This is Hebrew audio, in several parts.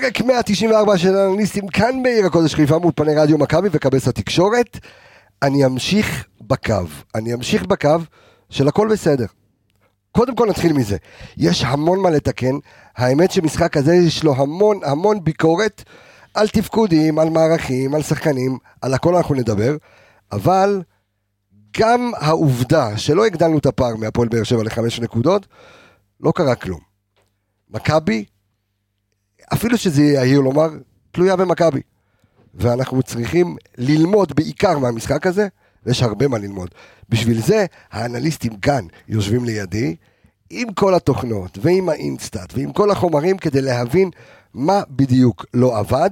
פרק 194 של אנליסטים כאן בעיר הקודש חיפה מול פני רדיו מכבי וכבש התקשורת. אני אמשיך בקו, אני אמשיך בקו של הכל בסדר. קודם כל נתחיל מזה, יש המון מה לתקן, האמת שמשחק כזה יש לו המון המון ביקורת על תפקודים, על מערכים, על שחקנים, על הכל אנחנו נדבר, אבל גם העובדה שלא הגדלנו את הפער מהפועל באר שבע לחמש נקודות, לא קרה כלום. מכבי, אפילו שזה יהיר לומר, תלויה במכבי. ואנחנו צריכים ללמוד בעיקר מהמשחק הזה, ויש הרבה מה ללמוד. בשביל זה, האנליסטים כאן יושבים לידי, עם כל התוכנות, ועם האינסטאט, ועם כל החומרים, כדי להבין מה בדיוק לא עבד,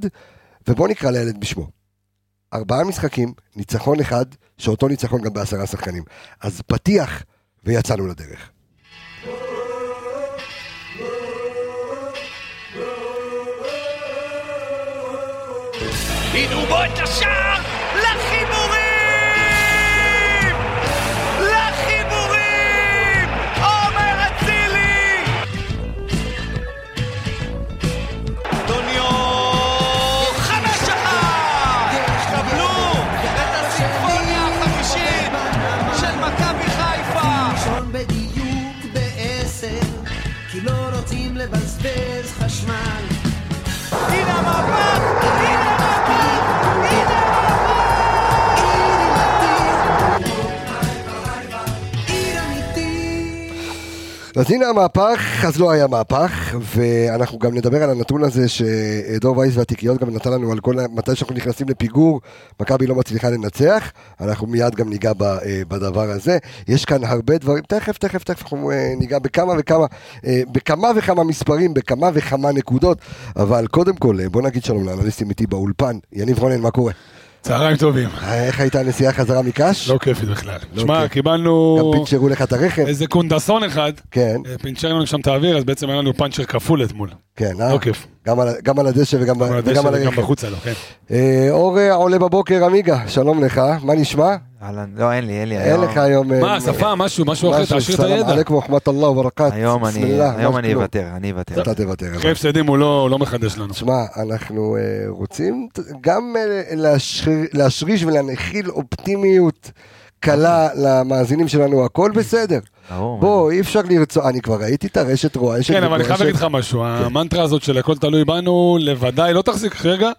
ובואו נקרא לילד בשמו. ארבעה משחקים, ניצחון אחד, שאותו ניצחון גם בעשרה שחקנים. אז פתיח, ויצאנו לדרך. הנה בו את השער אז הנה המהפך, אז לא היה מהפך, ואנחנו גם נדבר על הנתון הזה שדור וייס והתיקיות גם נתן לנו על כל, מתי שאנחנו נכנסים לפיגור, מכבי לא מצליחה לנצח, אנחנו מיד גם ניגע אה, בדבר הזה. יש כאן הרבה דברים, תכף, תכף, תכף אנחנו אה, ניגע בכמה וכמה, אה, בכמה וכמה מספרים, בכמה וכמה נקודות, אבל קודם כל, בוא נגיד שלום לאנליסטים איתי באולפן, יניב רונן, מה קורה? צהריים טובים. איך הייתה הנסיעה חזרה מקאש? לא כיפית בכלל. לא שמע, כיף. קיבלנו גם פינצ'רו לך את הרכב? איזה קונדסון אחד, כן, אה, פינצ'ר לנו שם את האוויר, אז בעצם היה לנו פאנצ'ר כפול אתמול. כן, אה? לא כיף. גם על- גם על הדשא וגם ב- גם על הדשא וגם וגם לו, כן. אה, אור אה, עולה בבוקר, עמיגה, שלום לך, מה נשמע? אהלן, לא, אין לי, אין לי. אין היום- לך היום... אה, מה, שפה, משהו, משהו אחר, תעשיר את סלאם הידע. עליכם ורחמת אללה וברכת. היום אני. אוותר, אני אוותר. אתה תוותר. אחרי הפסדים הוא לא לא מחדש לנו. שמע, אנחנו אה, רוצים גם אה, להשריש ולהנחיל אופטימיות קלה למאזינים שלנו, הכל בסדר. בוא, אי אפשר לרצות, אני כבר ראיתי את הרשת רועשת. כן, אבל אני חייב. להגיד לך משהו, המנטרה הזאת של הכל תלוי בנו, לבוודאי לא תחזיק, רגע,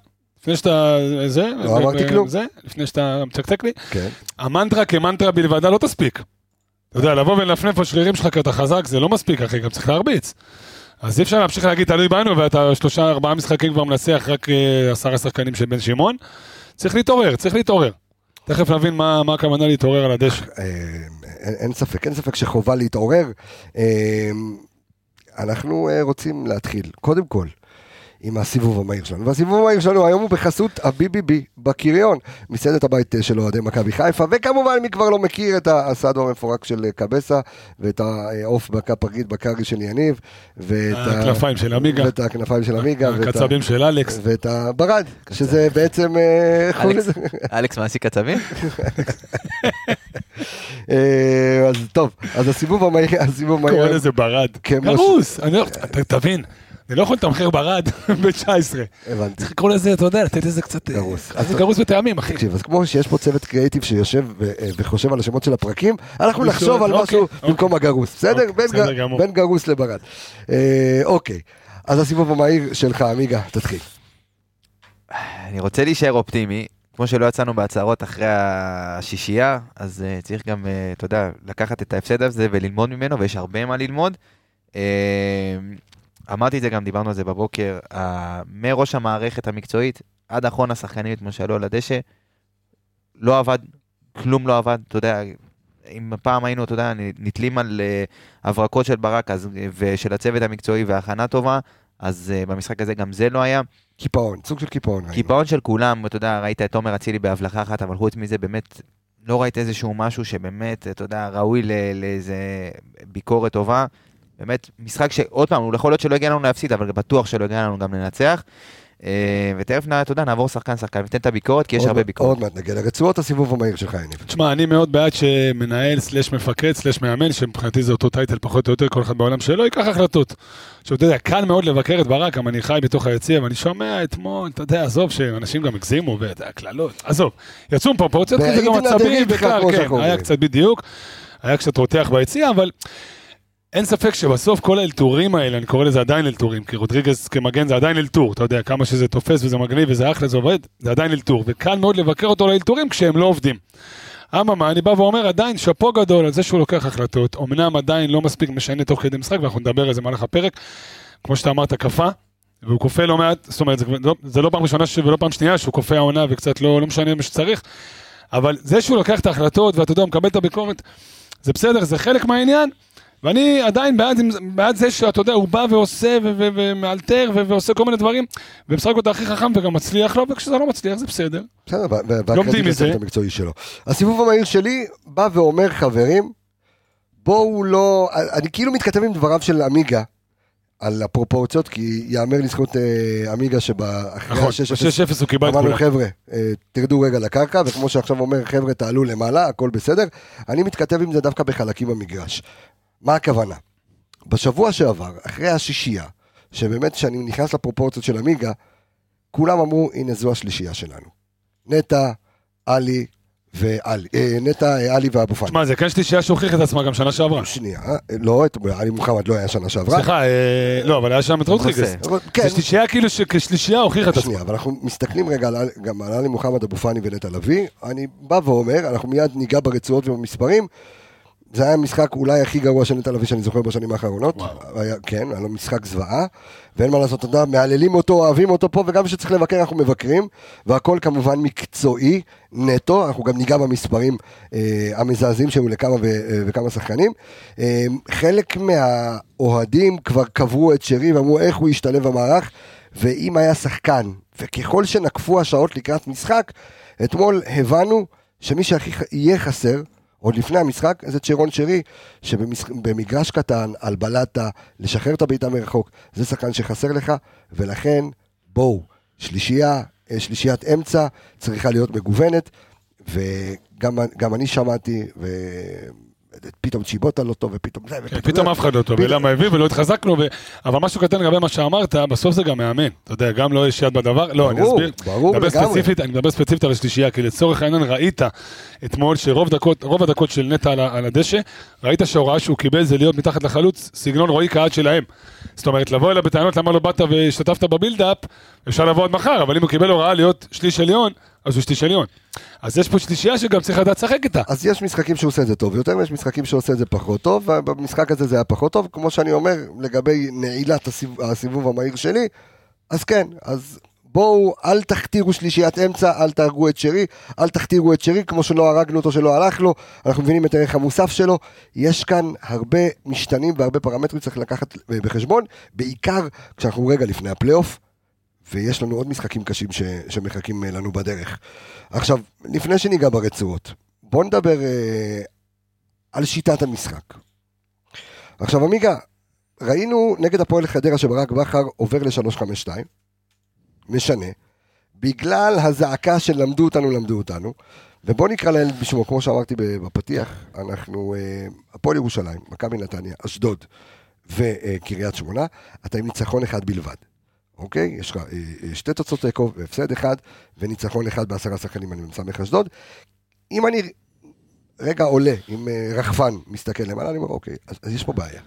לפני שאתה... זה, לא אמרתי כלום. זה, לפני שאתה מצקצק לי, כן. המנטרה כמנטרה בלבדה לא תספיק. אתה יודע, לבוא ולנפנף בשרירים שלך כי אתה חזק, זה לא מספיק, אחי, גם צריך להרביץ. אז אי אפשר להמשיך להגיד תלוי בנו, ואתה שלושה, ארבעה משחקים כבר מנצח רק אה, עשרה שחקנים של בן שמעון. צריך להתעורר, צריך להתעורר. תכף נבין מה הכוונה להתעורר על הדשא. אה, אין ספק, אין ספק שחובה להתעורר. אה, אנחנו אה, רוצים להתחיל, קודם כל, עם הסיבוב המהיר שלנו. והסיבוב המהיר שלנו היום הוא בחסות ה-BBB בקריון, מסעדת הבית אה, של אוהדי מכבי חיפה, וכמובן מי כבר לא מכיר את הסאדו המפורק של אה, קבסה, ואת העוף בקה פרגית בקרי של יניב, ואת הכנפיים של עמיגה, ואת הכנפיים של עמיגה, הקצבים של אלכס. ואת הברד, שזה בעצם, אה, אלכס- מעסיק קצבים? אה, אז טוב, אז הסיבוב המהיר, הסיבוב המהיר, קורא לזה ברד. כמו גרוס, אני לא- אתה- תבין, אני לא יכול לתמחר ברד ב-19. הבנתי. צריך לקרוא לזה, אתה יודע, לתת לזה קצת... אה, גרוס. אז זה גרוס בטעמים, אחי. תקשיב, אז כמו שיש פה צוות קריאיטיב שיושב אה, וחושב על השמות של הפרקים, אנחנו נחשוב על אוקיי, משהו אוקיי. במקום הגרוס, בסדר? אוקיי, בין גרוס לברד. אה, אוקיי, אז הסיבוב המהיר שלך, עמיגה, תתחיל. אני רוצה להישאר אופטימי. כמו שלא יצאנו בהצהרות אחרי השישייה, אז uh, צריך גם, uh, אתה יודע, לקחת את ההפסד הזה וללמוד ממנו, ויש הרבה מה ללמוד. Uh, אמרתי את זה גם, דיברנו על זה בבוקר, uh, מראש המערכת המקצועית עד אחרון השחקנים כמו שעלו על הדשא, לא עבד, כלום לא עבד, אתה יודע, אם פעם היינו, אתה יודע, נתלים על uh, הברקות של ברק אז, ושל הצוות המקצועי והכנה טובה, אז uh, במשחק הזה גם זה לא היה. קיפאון, סוג של קיפאון. קיפאון של כולם, אתה יודע, ראית את עומר אצילי בהבלחה אחת, אבל חוץ מזה באמת לא ראית איזשהו משהו שבאמת, אתה יודע, ראוי לאיזה ביקורת טובה. באמת, משחק שעוד פעם, הוא יכול להיות שלא הגיע לנו להפסיד, אבל בטוח שלא הגיע לנו גם לנצח. אה, ותכף, אתה יודע, נעבור שחקן שחקן, ניתן את הביקורת, כי יש הרבה ביקורת. עוד מעט נגיע לרצועות הסיבוב המהיר שלך, יניב. תשמע, אני מאוד בעד שמנהל סלש מפקד סלש מאמן, שמבחינתי זה אותו טייטל פחות או יותר, כל אחד בעולם שלו, ייקח החלטות. עכשיו, אתה יודע, קל מאוד לבקר את ברק, גם אני חי בתוך היציע, ואני שומע אתמול, אתה יודע, עזוב, שאנשים גם הגזימו, ואתה יודע, קללות, עזוב. יצאו מפרופורציות, כי זה גם עצבים, כן, שאנחנו היה. קצת בדיוק, היה קצת רותח ביציע, אבל... אין ספק שבסוף כל האלתורים האלה, אני קורא לזה עדיין אלתורים, כי רודריגז כמגן זה עדיין אלתור, אתה יודע, כמה שזה תופס וזה מגניב וזה אחלה, זה עובד, זה עדיין אלתור, וקל מאוד לבקר אותו לאלתורים כשהם לא עובדים. אממה, אני בא ואומר עדיין שאפו גדול על זה שהוא לוקח החלטות, אמנם עדיין לא מספיק משנה תוך כדי משחק, ואנחנו נדבר על זה במהלך הפרק, כמו שאתה אמרת, כפה, והוא כופה לא מעט, זאת אומרת, זה, לא, זה לא פעם ראשונה ולא פעם שנייה שהוא כופה העונה וקצת לא, לא משנה מה שצריך, אבל זה שהוא לוקח את ההחלטות ואתה יודע, הוא מקבל את הביקורת, זה בסדר, זה חלק מהעניין, ואני עדיין בעד, בעד זה שאתה יודע, הוא בא ועושה ומאלתר ועושה כל מיני דברים, ומשחק אותה הכי חכם וגם מצליח לו, וכשזה לא מצליח זה בסדר. בסדר, והקרדיט. לצוות המקצועי שלו. הסיבוב המהיר שלי בא ואומר, חברים, בואו לא... אני כאילו מתכתב עם דבריו של עמיגה. על הפרופורציות, כי יאמר לזכות אה, עמיגה שבאחרי נכון, ה-6-0 ב-6-0 הוא קיבל את אמרנו כולם. חבר'ה, אה, תרדו רגע לקרקע, וכמו שעכשיו אומר חבר'ה תעלו למעלה, הכל בסדר. אני מתכתב עם זה דווקא בחלקים במגרש. מה הכוונה? בשבוע שעבר, אחרי השישייה, שבאמת כשאני נכנס לפרופורציות של עמיגה, כולם אמרו, הנה זו השלישייה שלנו. נטע, עלי ועלי, אה, נטע, אה, עלי ואבו פאני. תשמע, זה כן שלישייה שהוכיח את עצמה גם שנה שעברה. שנייה, לא, את עלי מוחמד לא היה שנה שעברה. סליחה, אה, לא, אבל היה שם את רודריגז. כן, זה שלישייה כאילו שכשלישייה הוכיחה את עצמה. שנייה, אבל אנחנו מסתכלים רגע על, גם על עלי מוחמד אבו פאני ונטע לביא. אני בא ואומר, אנחנו מיד ניגע ברצועות ובמספרים. זה היה המשחק אולי הכי גרוע של נטע לביא שאני זוכר בשנים האחרונות. היה, כן, היה לו משחק זוועה, ואין מה לעשות, אתה יודע, מהללים אותו, אוהבים אותו פה, וגם כשצריך לבקר אנחנו מבקרים, והכל כמובן מקצועי, נטו, אנחנו גם ניגע במספרים אה, המזעזעים שהיו לכמה ו, אה, וכמה שחקנים. אה, חלק מהאוהדים כבר קברו את שרי ואמרו איך הוא ישתלב במערך, ואם היה שחקן, וככל שנקפו השעות לקראת משחק, אתמול הבנו שמי שהכי יהיה חסר, עוד לפני המשחק, זה צ'רון שרי, שבמגרש קטן, על בלטה, לשחרר את הבעיטה מרחוק, זה שחקן שחסר לך, ולכן, בואו, שלישייה, אה, שלישיית אמצע, צריכה להיות מגוונת, וגם גם אני שמעתי, ו... פתאום צ'יבוטה לא טוב, ופתאום זה, כן, פתאום אף אחד לא טוב, ולמה הביא ולא התחזקנו, אבל משהו קטן לגבי מה שאמרת, בסוף זה גם מאמן, אתה יודע, גם לא יש יד בדבר, לא, אני אסביר, ברור לגמרי. אני מדבר ספציפית על השלישייה, כי לצורך העניין ראית אתמול שרוב דקות, רוב הדקות של נטע על הדשא, ראית שההוראה שהוא קיבל זה להיות מתחת לחלוץ, סגנון רועי קהת שלהם. זאת אומרת, לבוא אליו בטענות למה לא באת והשתתפת בבילדאפ, אפשר לבוא עד מחר, אבל אם הוא קיבל הוראה להיות שליש עליון, אז הוא שליש עליון. אז יש פה שלישייה שגם צריך לדעת לשחק איתה. אז יש משחקים שהוא עושה את זה טוב יותר, ויש משחקים שהוא עושה את זה פחות טוב, ובמשחק הזה זה היה פחות טוב, כמו שאני אומר, לגבי נעילת הסיב... הסיבוב המהיר שלי, אז כן, אז בואו, אל תכתירו שלישיית אמצע, אל תהרגו את שרי, אל תכתירו את שרי, כמו שלא הרגנו אותו, שלא הלך לו, אנחנו מבינים את הערך המוסף שלו, יש כאן הרבה משתנים והרבה פרמטרים צריך לקחת בחשבון, בעיקר כשאנחנו רגע לפני הפלייאוף, ויש לנו עוד משחקים קשים ש... שמחכים אה, לנו בדרך. עכשיו, לפני שניגע ברצועות, בוא נדבר אה, על שיטת המשחק. עכשיו, עמיגה, ראינו נגד הפועל חדרה שברק בכר עובר ל-352, משנה, בגלל הזעקה של למדו אותנו, למדו אותנו, ובוא נקרא לילד בשמו, כמו שאמרתי בפתיח, אנחנו, אה, הפועל ירושלים, מכבי נתניה, אשדוד וקריית שמונה, אתה עם ניצחון אחד בלבד. אוקיי? יש לך אה, אה, שתי תוצאות תיקו והפסד אחד, וניצחון אחד בעשרה שחקנים, אני מסמך אשדוד. אם אני רגע עולה עם אה, רחפן, מסתכל למעלה, אני אומר, אוקיי, אז, אז יש פה בעיה.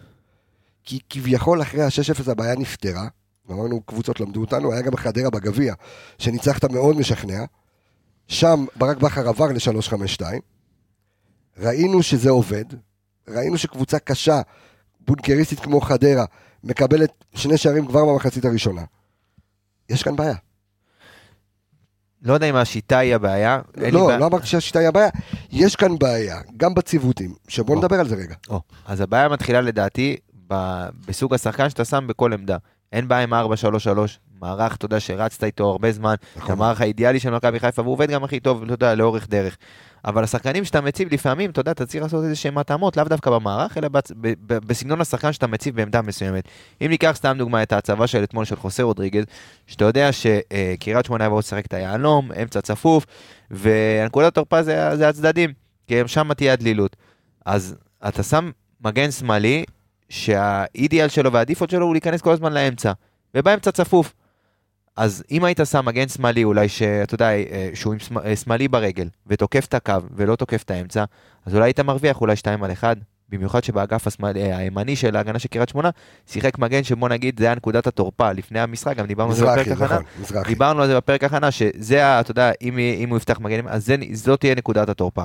כי כביכול אחרי ה-6-0 הבעיה נפתרה, אמרנו, קבוצות למדו אותנו, היה גם בחדרה בגביע, שניצחת מאוד משכנע. שם ברק בכר עבר ל-352, ראינו שזה עובד, ראינו שקבוצה קשה, בונקריסטית כמו חדרה, מקבלת שני שערים כבר במחצית הראשונה. יש כאן בעיה. לא יודע אם השיטה היא הבעיה. לא, בעיה. לא אמרתי שהשיטה היא הבעיה, יש כאן בעיה, גם בציוותים, שבוא או. נדבר על זה רגע. או, אז הבעיה מתחילה לדעתי ב- בסוג השחקן שאתה שם בכל עמדה. אין בעיה עם 4-3-3, מערך, אתה יודע, שרצת איתו הרבה זמן, נכון. המערך האידיאלי של מכבי חיפה, והוא עובד גם הכי טוב, אתה יודע, לאורך דרך. אבל השחקנים שאתה מציב לפעמים, אתה יודע, אתה צריך לעשות איזה שהם התאמות, לאו דווקא במערך, אלא בצ... ב... ב... בסגנון השחקן שאתה מציב בעמדה מסוימת. אם ניקח סתם דוגמא את ההצבה של אתמול של חוסה רודריגז, שאתה יודע שקריית שמונה יבואו לשחק את היהלום, אמצע צפוף, והנקודת התורפה זה, זה הצדדים, כי שם תהיה הדלילות. אז אתה שם מגן שמאלי, שהאידיאל שלו והדיפולט שלו הוא להיכנס כל הזמן לאמצע, ובאמצע צפוף. אז אם היית שם מגן שמאלי אולי שאתה יודע אה, שהוא עם אה, שמאלי ברגל ותוקף את הקו ולא תוקף את האמצע, אז אולי היית מרוויח אולי 2 על 1, במיוחד שבאגף השמאל- אה, הימני של ההגנה של קריית שמונה שיחק מגן שבוא נגיד זה היה נקודת התורפה לפני המשחק, גם דיברנו על זה בפרק מזרחי, הכנה. נכון, מזרחי. דיברנו על זה בפרק הכנה, שזה, אתה יודע, אם, אם הוא יפתח מגנים, אז זה, זאת תהיה נקודת התורפה.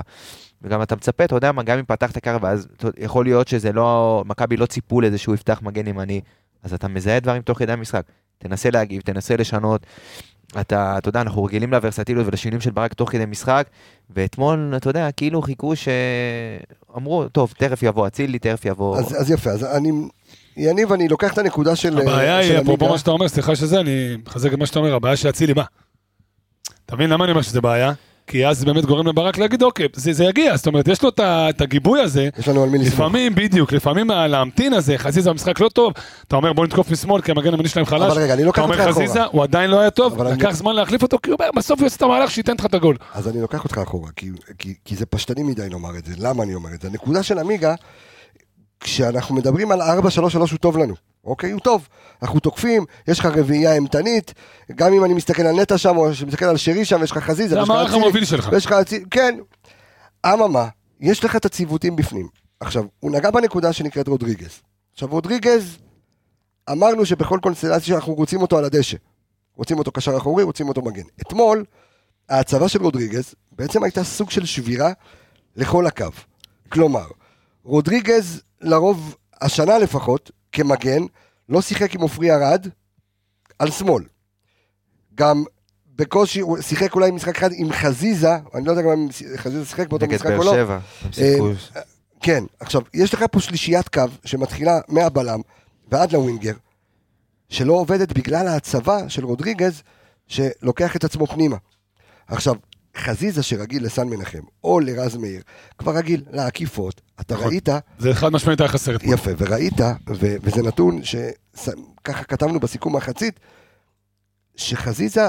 וגם אתה מצפה, אתה יודע מה, גם אם פתחת ככה, ואז אתה- יכול להיות שזה לא, מכבי לא ציפו לזה שהוא יפתח מגן ימני, אז אתה מזהה דברים תוך כדי המשחק. תנסה להגיב, תנסה לשנות. אתה, אתה יודע, אנחנו רגילים לוורסטיליות ולשינויים של ברק תוך כדי משחק, ואתמול, אתה יודע, כאילו חיכו שאמרו, טוב, תכף יבוא אצילי, תכף יבוא... אז אז יפה, אז אני... יניב, אני לוקח את הנקודה של... הבעיה של היא, אפרופו. מה שאתה אומר, סליחה שזה, אני מחזק את מה שאתה אומר, הבעיה שאצילי בא. אתה מבין למה אני אומר שזה בעיה? כי אז זה באמת גורם לברק להגיד, אוקיי, זה, זה יגיע, זאת אומרת, יש לו את את הגיבוי הזה, יש לנו על מי לסמוך. לפעמים, בדיוק, לפעמים להמתין הזה, חזיזה במשחק לא טוב, אתה אומר בוא נתקוף משמאל, כי המגן המני שלהם חלש, אבל רגע, אני לוקח אתה אותך אומר אחורה. חזיזה, הוא עדיין לא היה טוב, אבל אני- לקח זמן להחליף אותו, כי הוא אומר, בסוף הוא יעשה את המהלך שייתן לך את הגול. אז אני לוקח אותך אחורה, כי, כי, כי זה פשטני מדי לומר את זה. למה אני אומר את זה? הנקודה של עמיגה, כשאנחנו מדברים על 4-3-3 הוא טוב לנו, אוקיי? הוא טוב. אנחנו תוקפים, יש לך רביעייה אימתנית, גם אם אני מסתכל על נטע שם, או שמסתכל על שרי שם, יש לך חזיזה, זה לך המערך המוביל שלך. ויש לך אצילי, כן. אממה, יש לך את הציוותים בפנים. עכשיו, הוא נגע בנקודה שנקראת רודריגז. עכשיו, רודריגז, אמרנו שבכל קונסטלציה אנחנו רוצים אותו על הדשא. רוצים אותו קשר אחורי, רוצים אותו מגן. אתמול, ההצבה של רודריגז בעצם הייתה סוג של שבירה לכל הקו. כלומר, רודריגז לרוב, השנה לפחות, כמגן, לא שיחק עם עופרי ארד על שמאל. גם בקושי, הוא שיחק אולי משחק אחד עם חזיזה, אני לא יודע גם אם חזיזה שיחק באותו נגד משחק באר או לא. שבע. הם שיחקו- כן, עכשיו, יש לך פה שלישיית קו שמתחילה מהבלם ועד לווינגר, שלא עובדת בגלל ההצבה של רודריגז, שלוקח את עצמו פנימה. עכשיו, חזיזה שרגיל לסן מנחם, או לרז מאיר, כבר רגיל לעקיפות, אתה נכון. ראית, זה חד משמעית היה חסר אתמול. יפה, וראית, ו- וזה נתון שככה כתבנו בסיכום מחצית, שחזיזה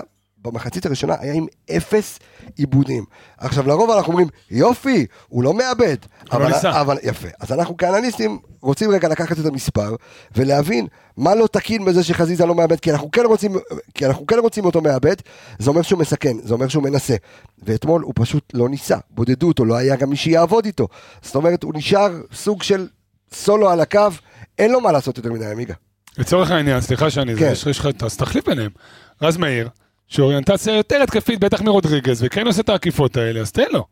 במחצית הראשונה היה עם אפס עיבודים. עכשיו לרוב אנחנו אומרים, יופי, הוא לא מאבד. הוא לא ניסה. אבל יפה. אז אנחנו כאנליסטים רוצים רגע לקחת את המספר ולהבין מה לא תקין בזה שחזיזה לא מאבד, כי אנחנו כן רוצים, כי אנחנו כן רוצים אותו מאבד, זה אומר שהוא מסכן, זה אומר שהוא מנסה. ואתמול הוא פשוט לא ניסה, בודדו אותו, לא היה גם מי שיעבוד איתו. זאת אומרת, הוא נשאר סוג של סולו על הקו, אין לו מה לעשות יותר מדי עמיגה. לצורך העניין, סליחה שאני, כן. זה, יש יש לך, אז תחליף ביניהם. רז מאיר, שאוריינטציה יותר התקפית, בטח מרודריגז, וכן עושה את העקיפות האלה, אז תן לו.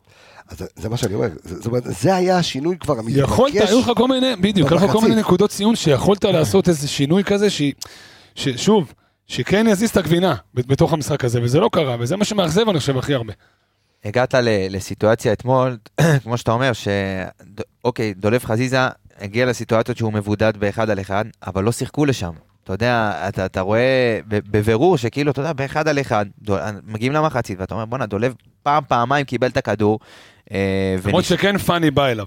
אז זה, זה מה שאני אומר, זה, זאת אומרת, זה היה השינוי כבר המתבקש. יכולת, היו לך כל מיני, בדיוק, היו לך כל. מיני נקודות ציון שיכולת לעשות איזה שינוי כזה, ש- ששוב, שכן יזיז את הגבינה בתוך המשחק הזה, וזה לא קרה, וזה מה שמאכזב, אני חושב, הכי הרבה. הגעת ל- לסיטואציה אתמול, כמו שאתה אומר, שאוקיי, דולב חזיזה הגיע לסיטואציות שהוא מבודד באחד על אחד, אבל לא שיחקו לשם. אתה יודע, אתה, אתה רואה בבירור שכאילו, אתה יודע, באחד על אחד, דול, מגיעים למחצית, ואתה אומר, בואנה, דולב פעם, פעמיים קיבל את הכדור. אה, למרות ונש- שכן פאני בא אליו.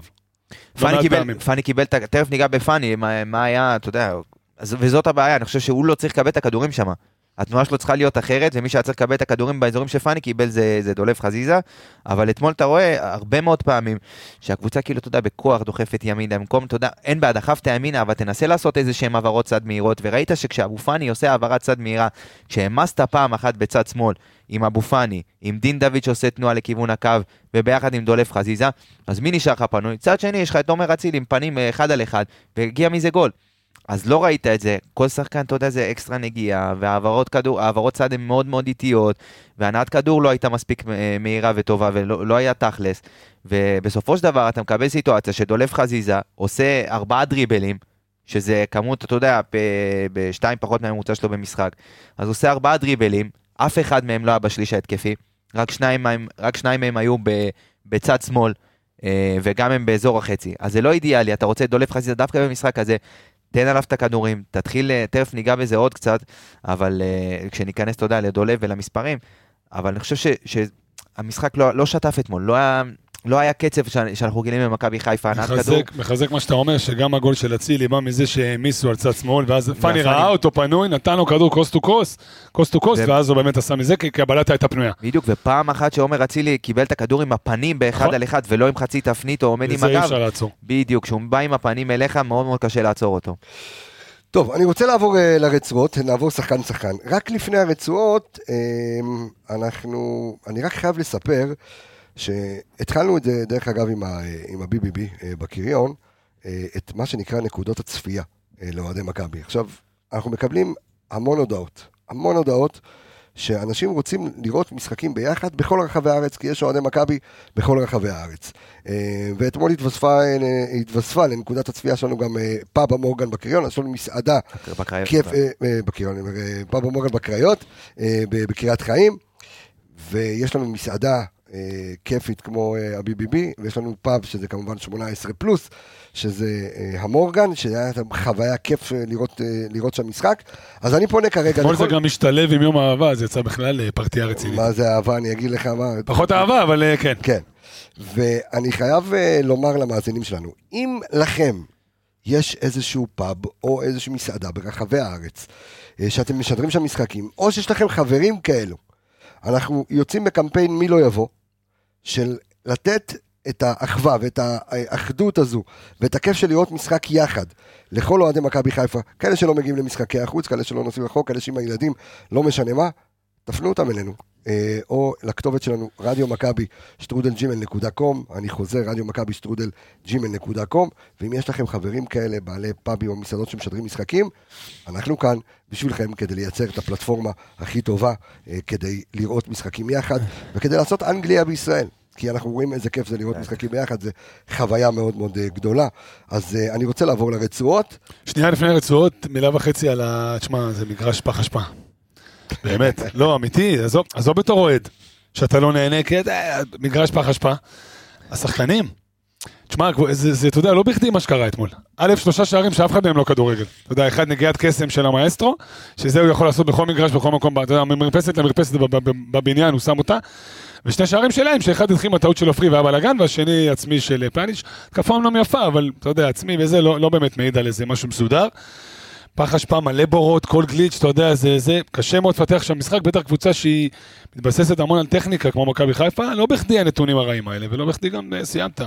לא פאני קיבל. פאני קיבל, תכף ניגע בפאני, מה, מה היה, אתה יודע, וזאת הבעיה, אני חושב שהוא לא צריך לקבל את הכדורים שם. התנועה שלו צריכה להיות אחרת, ומי שהיה צריך לקבל את הכדורים באזורים שפאני קיבל זה, זה דולב חזיזה, אבל אתמול אתה רואה הרבה מאוד פעמים שהקבוצה כאילו, אתה יודע, בכוח דוחפת ימינה, במקום, אתה יודע, אין בעיה, דחפת ימינה, אבל תנסה לעשות איזה שהם העברות צד מהירות, וראית שכשאבו פאני עושה העברת צד מהירה, שהעמסת פעם אחת בצד שמאל, עם אבו פאני, עם דין דוד שעושה תנועה לכיוון הקו, וביחד עם דולב חזיזה, אז מי נשאר לך פנוי? צד שני, יש לך את עומר אצילי עם פנים אה, אחד על אחד, והגיע מזה גול. אז לא ראית את זה, כל שחקן, אתה יודע, זה אקסטרה נגיעה, והעברות כדור, העברות צד הן מאוד מאוד איטיות, והנעת כדור לא הייתה מספיק אה, מהירה וטובה, ולא לא היה תכלס. ובסופו של דבר אתה מקבל סיטואציה שדולב חזיזה עושה ארבעה דריבלים, שזה כמות, אתה יודע, בשתיים פחות מהממוצע שלו במשחק. אז עושה ארבעה דריבלים, אף אחד מהם לא היה בשליש ההתקפי, רק שניים רק שניים מהם היו בצד שמאל, אה, וגם הם באזור החצי. אז זה לא אידיאלי, אתה רוצה את דולב חזיזה דווקא במשחק הזה. תן עליו את הכדורים, תתחיל, אה, תכף ניגע בזה עוד קצת, אבל אה, כשניכנס, יודע, לדולב ולמספרים, אבל אני חושב ש- שהמשחק לא, לא שטף אתמול, לא היה, לא היה קצב ש- שאנחנו גילים במכבי חיפה, הנעת כדור. מחזק, מחזק מה שאתה אומר, שגם הגול של אצילי בא מזה שהעמיסו על צד שמאל, ואז פאני והפאני- ראה אותו פנוי, נתן לו כדור קוסט טו קוסט, coast to coast, ו- ואז הוא באמת עשה מזה, כי הבלטה הייתה פנויה. בדיוק, ופעם אחת שעומר אצילי קיבל את הכדור עם הפנים באחד נכון. על אחד, ולא עם חצי תפנית או עומד עם וזה אי הגב, אפשר לעצור. בדיוק, כשהוא בא עם הפנים אליך, מאוד מאוד קשה לעצור אותו. טוב, אני רוצה לעבור uh, לרצועות, נעבור שחקן שחקן. רק לפני הרצועות, um, אנחנו, אני רק חייב לספר שהתחלנו את זה, דרך אגב, עם, ה, עם ה-BBB uh, בקריון, uh, את מה שנקרא נקודות הצפייה uh, לאוהדי מכבי. עכשיו, אנחנו מקבלים המון הודעות, המון הודעות. שאנשים רוצים לראות משחקים ביחד בכל רחבי הארץ, כי יש אוהדי מכבי בכל רחבי הארץ. אה, ואתמול התווספה, אה, התווספה לנקודת הצפייה שלנו גם אה, פאב המורגן בקריון, יש לנו מסעדה בקריות. כיף, אה, אה, בקריון, אני אומר, אה, פאב המורגן בקריות, אה, בקריית חיים, ויש לנו מסעדה אה, כיפית כמו אה, ה-BBB, ויש לנו פאב שזה כמובן 18 פלוס, שזה אה, המורגן, שהיה חוויה כיף אה, לראות, אה, לראות שם משחק. אז אני פונה כרגע אתמול זה לכל... גם משתלב עם יום האהבה, אז יצא בכלל אה, פרטייה רצינית. מה זה אהבה, אני אגיד לך מה... פחות אהבה, אבל אה, כן. כן. ואני חייב אה, לומר למאזינים שלנו, אם לכם יש איזשהו פאב או איזושהי מסעדה ברחבי הארץ, שאתם משדרים שם משחקים, או שיש לכם חברים כאלו, אנחנו יוצאים בקמפיין מי לא יבוא, של לתת את האחווה ואת האחדות הזו, ואת הכיף של לראות משחק יחד, לכל אוהדי מכבי חיפה, כאלה שלא מגיעים למשחקי החוץ, כאלה שלא נוסעים רחוק, כאלה שעם הילדים, לא משנה מה, תפנו אותם אלינו. אה, או לכתובת שלנו, רדיו מכבי, שטרודל ג'ימל נקודה קום, אני חוזר, רדיו מכבי, שטרודל ג'ימל נקודה קום, ואם יש לכם חברים כאלה, בעלי פאבים או מסעדות שמשדרים משחקים, אנחנו כאן בשבילכם כדי לייצר את הפלטפורמה הכי טובה, אה, כדי לראות משחקים יחד, וכדי לעשות אנגליה בישראל. כי אנחנו רואים איזה כיף זה לראות משחקים ביחד, זה חוויה מאוד מאוד אה, גדולה. אז אני רוצה לעבור לרצועות. שנייה לפני הרצועות, מילה וחצי על ה... תשמע, זה מגרש פח אשפה. באמת, לא, אמיתי, עזוב, בתור אוהד, שאתה לא נהנה, כי אה, מגרש פח אשפה. השחקנים, תשמע, זה, אתה יודע, לא בכדי מה שקרה אתמול. א', שלושה שערים שאף אחד מהם לא כדורגל. אתה יודע, אחד נגיעת קסם של המאסטרו, שזה הוא יכול לעשות בכל מגרש, בכל מקום, אתה יודע, ממרפסת למרפסת בב- בב- בבניין, הוא שם אותה. ושני שערים שלהם, שאחד התחיל עם הטעות של עופרי והיה בלאגן, והשני עצמי של פלניץ'. התקפה אומנם יפה, אבל אתה יודע, עצמי וזה לא, לא באמת מעיד על איזה משהו מסודר. פח אשפה מלא בורות, כל גליץ', אתה יודע, זה, זה קשה מאוד לפתח שם משחק, בטח קבוצה שהיא מתבססת המון על טכניקה, כמו מכבי חיפה, לא בכדי הנתונים הרעים האלה, ולא בכדי גם אה, סיימת.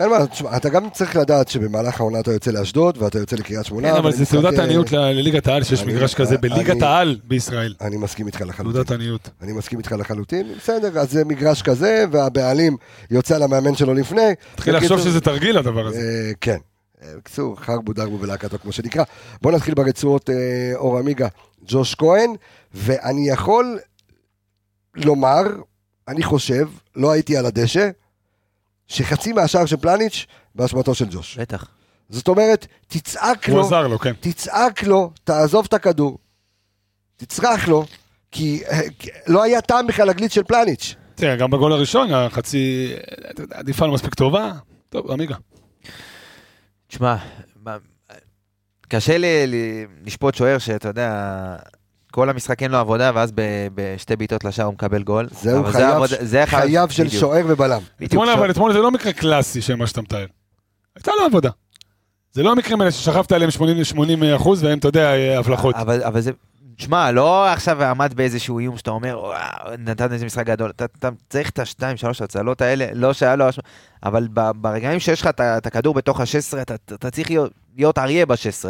אין מה, תשמע, אתה גם צריך לדעת שבמהלך העונה אתה יוצא לאשדוד, ואתה יוצא לקריית שמונה. כן, אבל זה תעודת עניות לליגת העל, שיש מגרש כזה בליגת העל בישראל. אני מסכים איתך לחלוטין. תעודת עניות. אני מסכים איתך לחלוטין, בסדר, אז זה מגרש כזה, והבעלים יוצא למאמן שלו לפני. תתחיל לחשוב שזה תרגיל הדבר הזה. אה, כן. אה, בקיצור, חרבו דרבו ולהקתו כמו שנקרא. בואו נתחיל ברצועות אה, אור עמיגה, ג'וש כהן, ואני יכול לומר, אני חושב, לא הייתי על הדשא, שחצי מהשער של פלניץ' באשמתו של ג'וש. בטח. זאת אומרת, תצעק הוא לו, עזר לו, כן. תצעק לו, תעזוב את הכדור, תצרח לו, כי אה, כי לא היה טעם בכלל לגליץ' של פלניץ'. תראה, גם בגול הראשון, החצי, עדיפה לא מספיק טובה. טוב, עמיגה. תשמע, קשה לי לשפוט שוער שאתה יודע, כל המשחק אין לו עבודה, ואז בשתי בעיטות לשער הוא מקבל גול. זהו זה חייו, זה של בדיוק, שוער ובלם. אתמול, אבל אתמול זה לא מקרה קלאסי של מה שאתה מתאר. הייתה לו עבודה. זה לא המקרים האלה ששכבת עליהם 80 אחוז והם, אתה יודע, אה, הבלחות. אבל, אבל זה, שמע, לא עכשיו עמד באיזשהו איום שאתה אומר, "וואו, נתן איזה משחק גדול, אתה, אתה צריך את השתיים, שלוש הצלות האלה, לא שהיה לו אשמה, אבל ברגעים שיש לך את הכדור בתוך ה-16, אתה, אתה צריך להיות, להיות אריה ב-16.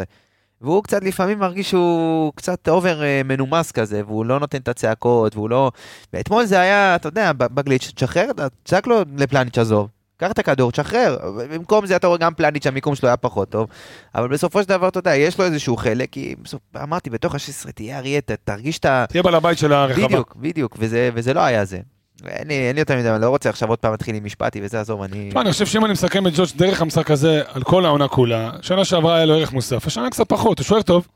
והוא קצת לפעמים מרגיש שהוא קצת אובר אה, מנומס כזה, והוא לא נותן את הצעקות, והוא לא... ואתמול זה היה, אתה יודע, בגליץ', תשחרר, תצעק לו לפלניץ' עזוב. קח את הכדור, תשחרר. במקום זה אתה רואה גם פלניץ', המיקום שלו היה פחות טוב. אבל בסופו של דבר, אתה יודע, יש לו איזשהו חלק, כי בסוף, אמרתי, בתוך ה-16 תהיה אריה, תרגיש את ה... תהיה בעל הבית של הרחבה. בדיוק, בדיוק, וזה, וזה לא היה זה. אין לי, אין לי יותר מדי, אני לא רוצה עכשיו עוד פעם להתחיל עם משפטי וזה, עזוב, אני... תשמע, אני חושב שאם אני מסכם את ג'וש דרך המשחק הזה, על כל העונה כולה, שנה שעברה היה לו ערך מוסף, השנה קצת פחות, הוא שוער טוב.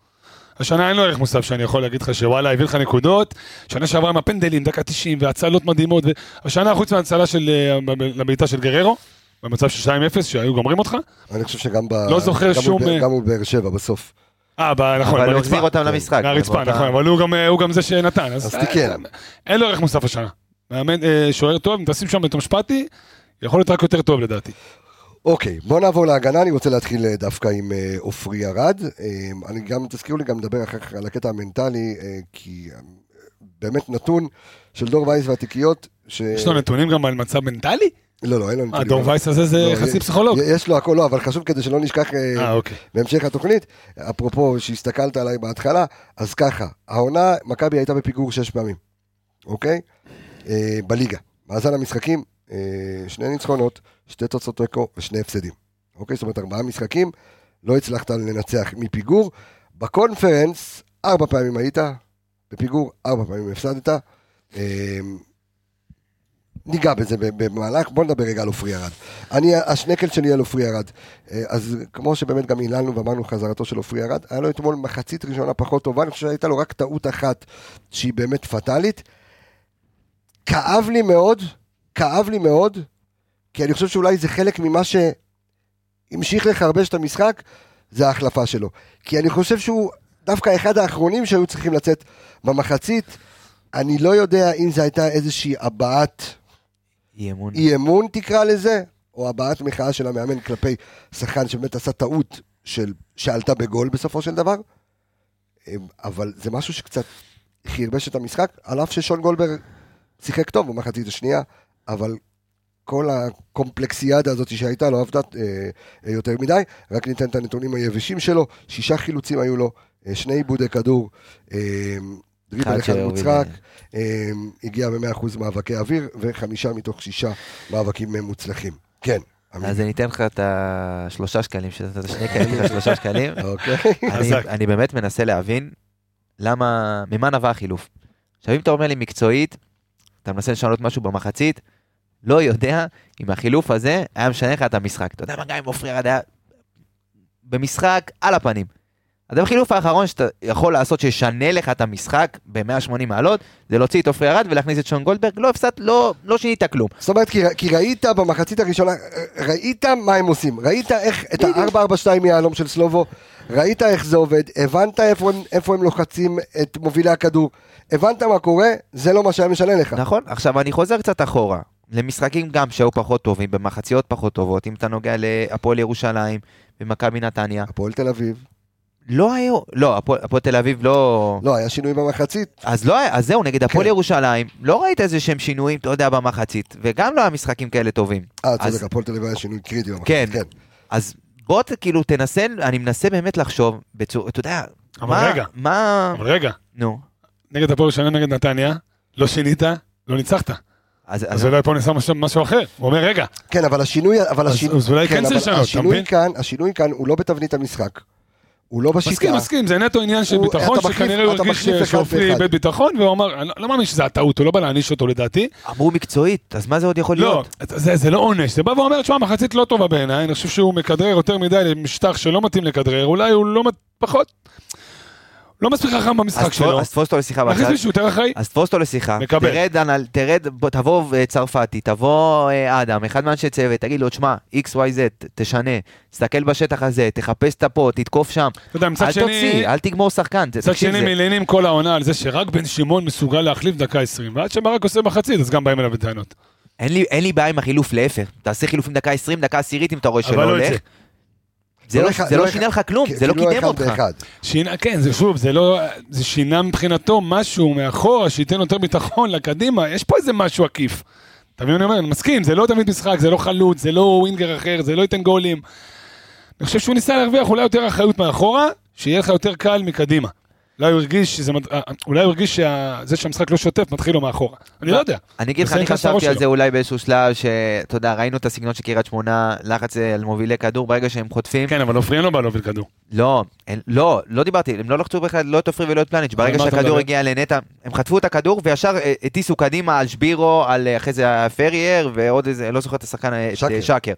השנה אין לו ערך מוסף שאני יכול להגיד לך שוואלה, הביא לך נקודות. שנה שעברה עם הפנדלים, דקה 90 והצלות מדהימות. השנה, חוץ מההצלה של, אה, לבעיטה של גררו, במצב של 2-0 שהיו גומרים אותך? אני חושב שגם ב... לא זוכר גם שום, אה, גם מול באר שבע בסוף. אה, ב- נכון, אבל הוא. החזיר אותם למשחק. מהרצפה, נכון, אבל הוא גם, אה, הוא גם זה שנתן, אז תיקן. אה, אין לו ערך מוסף השנה. מאמן, אה, שוער טוב, אם תשים שם את המשפטי, יכול להיות רק יותר טוב לדעתי. אוקיי, בוא נעבור להגנה, אני רוצה להתחיל אה, דווקא עם אה, עופרי ארד. אה, אני גם, תזכירו לי גם לדבר אחר כך על הקטע המנטלי, אה, כי באמת נתון של דור וייס והתיקיות, ש... יש לו נתונים גם על מצב מנטלי? לא, לא, אין לו נתונים. הדור וייס הזה זה לא, חצי פסיכולוג. יש לו הכל, לא, אבל חשוב כדי שלא נשכח אוקיי. בהמשך התוכנית, אפרופו שהסתכלת עליי בהתחלה, אז ככה, העונה, מכבי הייתה בפיגור שש פעמים, אוקיי? בליגה. מאזן המשחקים, שני ניצחונות, שתי תוצאות תיקו ושני הפסדים. אוקיי? זאת אומרת, ארבעה משחקים, לא הצלחת לנצח מפיגור. בקונפרנס, ארבע פעמים היית בפיגור, ארבע פעמים הפסדת. אה, ניגע בזה במהלך, בוא נדבר רגע על עופרי ארד. אני, השנקל שלי על עופרי ארד. אה, אז כמו שבאמת גם היללנו ואמרנו חזרתו של עופרי ארד, היה לו אתמול מחצית ראשונה פחות טובה, אני חושב שהייתה לו רק טעות אחת שהיא באמת פטאלית. כאב לי מאוד, כאב לי מאוד, כי אני חושב שאולי זה חלק ממה שהמשיך לחרבש את המשחק, זה ההחלפה שלו. כי אני חושב שהוא דווקא אחד האחרונים שהיו צריכים לצאת במחצית. אני לא יודע אם זו הייתה איזושהי הבעת אי אמון. אי אמון תקרא לזה, או הבעת מחאה של המאמן כלפי שחקן שבאמת עשה טעות של, שעלתה בגול בסופו של דבר. אה, אבל זה משהו שקצת חרבש את המשחק, על אף ששון גולדברג שיחק טוב במחצית השנייה, אבל כל הקומפלקסיאדה הזאת שהייתה לא עבדה אה, אה, יותר מדי. רק ניתן את הנתונים היבשים שלו, שישה חילוצים היו לו, אה, שני עיבודי כדור, אה, דריבל אחד מוצחק, אה, הגיע ב-100% מאבקי אוויר, וחמישה מתוך שישה מאבקים אה, מוצלחים. כן. אז אני אתן לך את השלושה שקלים, שנתת שני כאלה, אתן לך שלושה שקלים. אוקיי. אני באמת מנסה להבין למה, ממה נבע החילוף. עכשיו אם אתה אומר לי מקצועית, אתה מנסה לשנות משהו במחצית, לא יודע אם החילוף הזה היה משנה לך את המשחק. אתה יודע מה, גם אם עופרי ארד היה במשחק על הפנים. אז החילוף האחרון שאתה יכול לעשות שישנה לך את המשחק ב-180 מעלות, זה להוציא את עופרי ארד ולהכניס את שון גולדברג, לא הפסדת, לא, לא שינית כלום. זאת אומרת, כי, כי ראית במחצית הראשונה, ראית מה הם עושים, ראית איך את ה-442 מיהלום של סלובו, ראית איך זה עובד, הבנת איפה הם, איפה הם לוחצים את מובילי הכדור, הבנת מה קורה, זה לא מה שהיה משנה לך. נכון, עכשיו אני חוזר קצת אחורה, למשחקים גם שהיו פחות טובים, במחציות פחות טובות, אם אתה נוגע להפועל ירושלים ומכבי נתניה, הפועל תל אביב, לא היו, לא, הפועל תל אביב לא... לא, היה שינוי במחצית, אז לא היה, אז זהו, נגד הפועל כן. ירושלים, לא ראית איזה שהם שינויים, אתה יודע, במחצית, וגם לא היה משחקים כאלה טובים. אה, אז- צודק, הפועל תל אביב היה שינוי קריטי במחצית, כן. כן. אז בוא ת- כאילו תנסה, אני מנסה באמת לחשוב, בצורה, אתה יודע, אבל מה, רגע. מה, אבל רגע, נו, נגד הפועל ירושלים נגד נתניה, לא שינית, לא ניצחת. אז, אז אז אולי פה ניסה משהו- משהו אחר. הוא אומר, רגע, כן, אבל השינוי, אבל אז- השינוי, אז אולי כן אבל צריך לשנות, השינוי? כאן, השינוי כאן הוא לא בתבנית המשחק, הוא לא בשיטה. מסכים, מסכים, זה נטו עניין של ביטחון, שכנראה הוא הרגיש ואחד. איבד ביטחון, והוא אמר, אני לא- לא מאמין שזה הטעות, הוא לא בא להעניש אותו לדעתי. אמרו מקצועית, אז מה זה עוד יכול לא, להיות? זה זה לא עונש, זה בא ואומר, תשמע, מחצית לא טובה בעיניי, אני חושב שהוא מכדרר יותר מדי למשטח שלא מתאים לכדרר, אולי הוא לא, מת- פחות, לא מספיק חכם במשחק שלו. אז תפוס אותו לשיחה בצד. מישהו יותר אחראי? אז תפוס אותו לשיחה, מקבל. תרד, אנל, תרד, בוא, תבוא אה, צרפתי, תבוא אה, אדם, אחד מאנשי צוות, תגיד לו, תשמע, XYZ, ת- תשנה, תסתכל בשטח הזה, תחפש את הפה, תתקוף שם, אתה יודע, מצד אל שני, תוציא, אל תגמור שחקן, מצד שני מלינים כל העונה על זה שרק בן שמעון מסוגל להחליף דקה 20, ועד שברק עושה מחצית, אז גם באים אליו בטענות. אין לי- אין לי בעיה עם החילוף, להפך, תעשה חילופים דקה 20, דקה עשירית אם אתה רואה שלא לא הולך, זה. לא- אחד- זה לא שינה לך כלום, זה לא כאילו קידם אחד אותך. שינה, כן, זה שוב, זה לא, זה שינה מבחינתו משהו מאחורה, שייתן יותר ביטחון לקדימה, יש פה איזה משהו עקיף. אתה מבין מה אני אומר? אני מסכים, זה לא תמיד משחק, זה לא חלוץ, זה לא ווינגר אחר, זה לא ייתן גולים. אני חושב שהוא ניסה להרוויח אולי יותר אחריות מאחורה, שיהיה לך יותר קל מקדימה. אולי הוא הרגיש שזה, מת- אה, אולי הוא הרגיש שזה שהמשחק לא שוטף, מתחיל לו מאחורה. אני לא יודע. אני אגיד לך, אני חשבתי על. זה אולי באיזשהו שלב, שאתה יודע, ראינו את הסגנון של קריית שמונה, לחץ אה, על מובילי כדור, ברגע שהם חוטפים, כן, אבל עופרי אין לו בעיה להוביל כדור. לא, לא, לא דיברתי, הם לא לחצו בכלל לא את עופרי ולא את פלניץ', ברגע שהכדור? הגיע לנטע, הם חטפו את הכדור וישר אה, הטיסו קדימה על שבירו, על אה, אחרי זה הפרייר ועוד איזה, לא זוכר את השחקן, אה, שקר.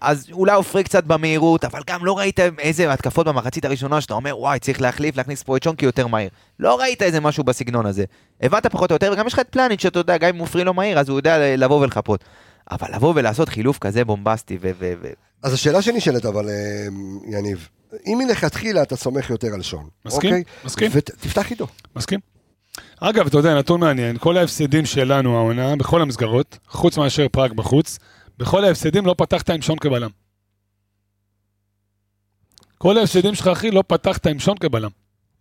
אז אולי עופרי קצת במהירות, אבל גם לא ראית איזה התקפות במחצית הראשונה שאתה אומר, וואי, צריך להחליף, להכניס פה את שונקי יותר מהיר. לא ראית איזה משהו בסגנון הזה. הבנת פחות או יותר, וגם יש לך את פלניץ' שאתה יודע, גם אם עופרי לא מהיר, אז הוא יודע לבוא ולחפות. אבל לבוא ולעשות חילוף כזה בומבסטי, ו... ו- ו- אז השאלה שנשאלת אבל, אה, יניב, אם מלכתחילה אתה סומך יותר על שון, מסכים, אוקיי? מסכים. ותפתח איתו. מסכים. אגב, אתה יודע, נתון מעניין, כל ההפסדים שלנו העונה, בכל המסגרות, חוץ מאשר פראג בחוץ, בכל ההפסדים לא פתחת עם שון כבלם. כל ההפסדים שלך, אחי, לא פתחת עם שון כבלם.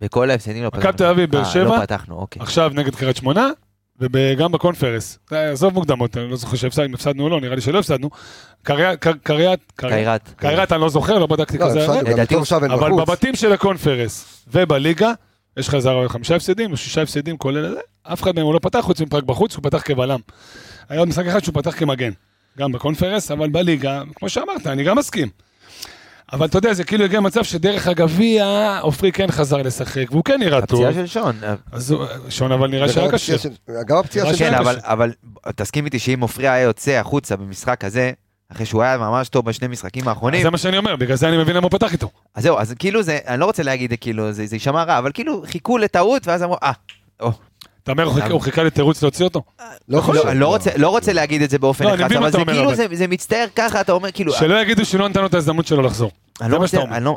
וכל ההפסדים לא מכבי תל אביב, באר אה, שבע. לא פתחנו, אוקיי. עכשיו נגד קריית שמונה, וגם בקונפרס. זה, עזוב מוקדמות, אני לא זוכר שהפסדנו, אם הפסדנו או לא, נראה לי שלא הפסדנו. קריית, קר- קריית. קיירת אני לא זוכר, לא בדקתי לא, כזה. אבל בחוץ. בבתים של הקונפרס ובליגה, יש לך איזה חמישה הפסדים או שישה הפסדים כולל זה, אף אחד מהם הוא לא פתח חוץ מפרק בחוץ, הוא פתח כבלם. היה עוד משחק אחד שהוא פתח כמגן, גם בקונפרס, אבל בליגה, כמו שאמרת, אני גם מסכים. אבל אתה יודע, זה כאילו הגיע מצב שדרך הגביע, עופרי כן חזר לשחק, והוא כן נראה טוב. הפציעה של שון. אה, אז הוא- שון אבל נראה שהיה קשה. הפציעה של- גם הפציעה של... כן, שהיה אבל, תסכים איתי שאם עופרי היה יוצא החוצה במשחק כזה, אחרי שהוא היה ממש טוב בשני משחקים האחרונים, זה מה שאני אומר, בגלל זה אני מבין למה הוא פתח איתו. אז זהו, אז כאילו זה, אני לא רוצה להגיד כאילו זה זה יישמע רע, אבל כאילו חיכו לטעות ואז אמרו, אה, או. אתה אומר, הוא חיכה- לתירוץ להוציא אותו? לא לא, לא רוצה, לא רוצה להגיד את זה באופן לא, אני אחד, מבין מה אבל אתה זה אומר, כאילו, זה, זה מצטער ככה, אתה אומר כאילו, שלא יגידו שלא נתן לו את ההזדמנות שלו לחזור. אני זה לא מה שאתה אומר. אני, לא,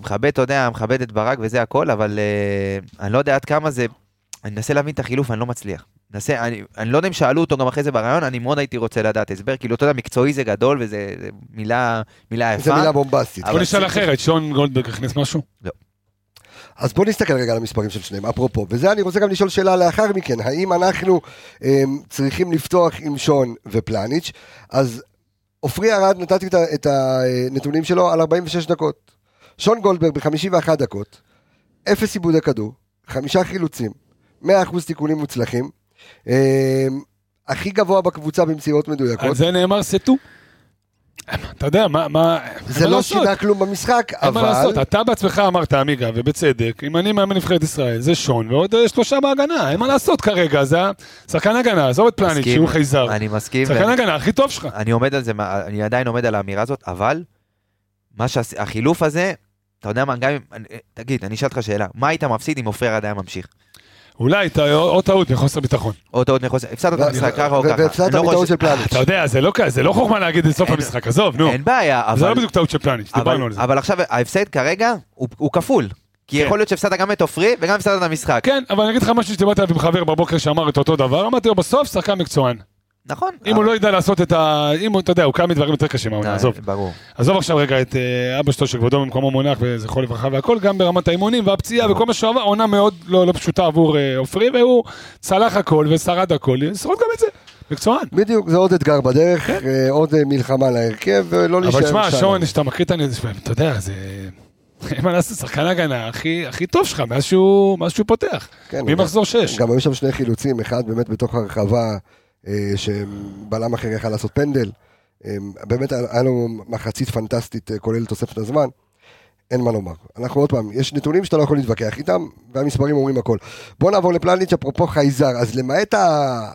מכבד, אתה יודע, מכבד את ברק וזה הכל, אבל uh, אני לא יודע עד כמה זה, אני מנסה להבין את החילוף, אני לא מצליח. מנסה, אני, אני לא יודע אם שאלו אותו גם אחרי זה בריאיון, אני מאוד הייתי רוצה לדעת הסבר, כאילו, אתה יודע, מקצועי זה גדול וזה זה מילה, מילה יפה. זה מילה בומבסטית. בוא נשאל אחרת, שון גולדברג הכניס משהו? אז בוא נסתכל רגע על המספרים של שניהם, אפרופו, וזה אני רוצה גם לשאול שאלה לאחר מכן, האם אנחנו אמ, צריכים לפתוח עם שון ופלניץ', אז עופרי ארד, נתתי את הנתונים שלו על 46 דקות, שון גולדברג ב-51 דקות, אפס עיבודי כדור, חמישה חילוצים, 100% תיקונים מוצלחים, אמ, הכי גבוה בקבוצה במציאות מדויקות, על זה נאמר סטו. אתה יודע, מה, מה, זה לא. שינה כלום במשחק, אין מה אבל... לעשות, אתה בעצמך אמרת, עמיגה, ובצדק, אם אני מאמן נבחרת ישראל, זה שון ועוד אה, שלושה בהגנה, אין מה לעשות כרגע, זה השחקן הגנה, עזוב את פלניץ' שהוא חייזר. אני מסכים. שחקן הגנה הכי טוב שלך. אני עומד על זה, אני עדיין עומד על האמירה הזאת, אבל מה שהחילוף הזה, אתה יודע מה, גם אם, תגיד, אני אשאל אותך שאלה, מה היית מפסיד אם עופרי ארד היה ממשיך? אולי או טעות מחוסר ביטחון. או טעות מחוסר, הפסדת את ו- המשחק ככה או ככה. והפסדת לא מטעות של פלניץ'. אתה יודע, זה לא לא חוכמה להגיד לסוף אין- המשחק, עזוב, נו. אין בעיה, זה לא אבל, בדיוק טעות של פלניץ', דיברנו אבל, על זה. אבל עכשיו ההפסד כרגע הוא, הוא כפול. כי כן. יכול להיות שהפסדת גם את עופרי וגם הפסדת את המשחק. כן, אבל אני אגיד לך משהו שדיברתי עליו עם חבר בבוקר שאמר את אותו דבר, אמרתי לו בסוף שחקן מקצוען. נכון. אם הוא לא ידע לעשות את ה... אם הוא, אתה יודע, הוא קם מדברים יותר קשים, העונה, אה, עזוב. ברור. עזוב עכשיו רגע את אה, אבא שלו שכבודו במקומו מונח וזכרו לברכה והכל, גם ברמת האימונים והפציעה וכל מה שהוא עבר, עונה מאוד לא, לא פשוטה עבור אה, עופרי, והוא צלח הכל ושרד הכל, ישרוד גם את זה, מקצוען. בדיוק, זה עוד אתגר בדרך, אה, עוד מלחמה להרכב, ולא להישאר אבל תשמע, שם. שון, כשאתה מקריא את הנזק, אתה יודע, זה... אין מה לעשות, שחקן הגנה הכי הכי טוב שלך מאז שהוא מאז שהוא פותח. כן, ממחזור 6. גם היו שם שני חילוצים, אחד באמת בתוך הרחבה, שבלם אחר יכל לעשות פנדל. אה, באמת היה לו מחצית פנטסטית, אה, כולל תוספת הזמן. אין מה לומר. אנחנו עוד פעם, יש נתונים שאתה לא יכול להתווכח איתם, והמספרים אומרים הכל. בוא נעבור לפלניץ', אפרופו חייזר, אז למעט ה...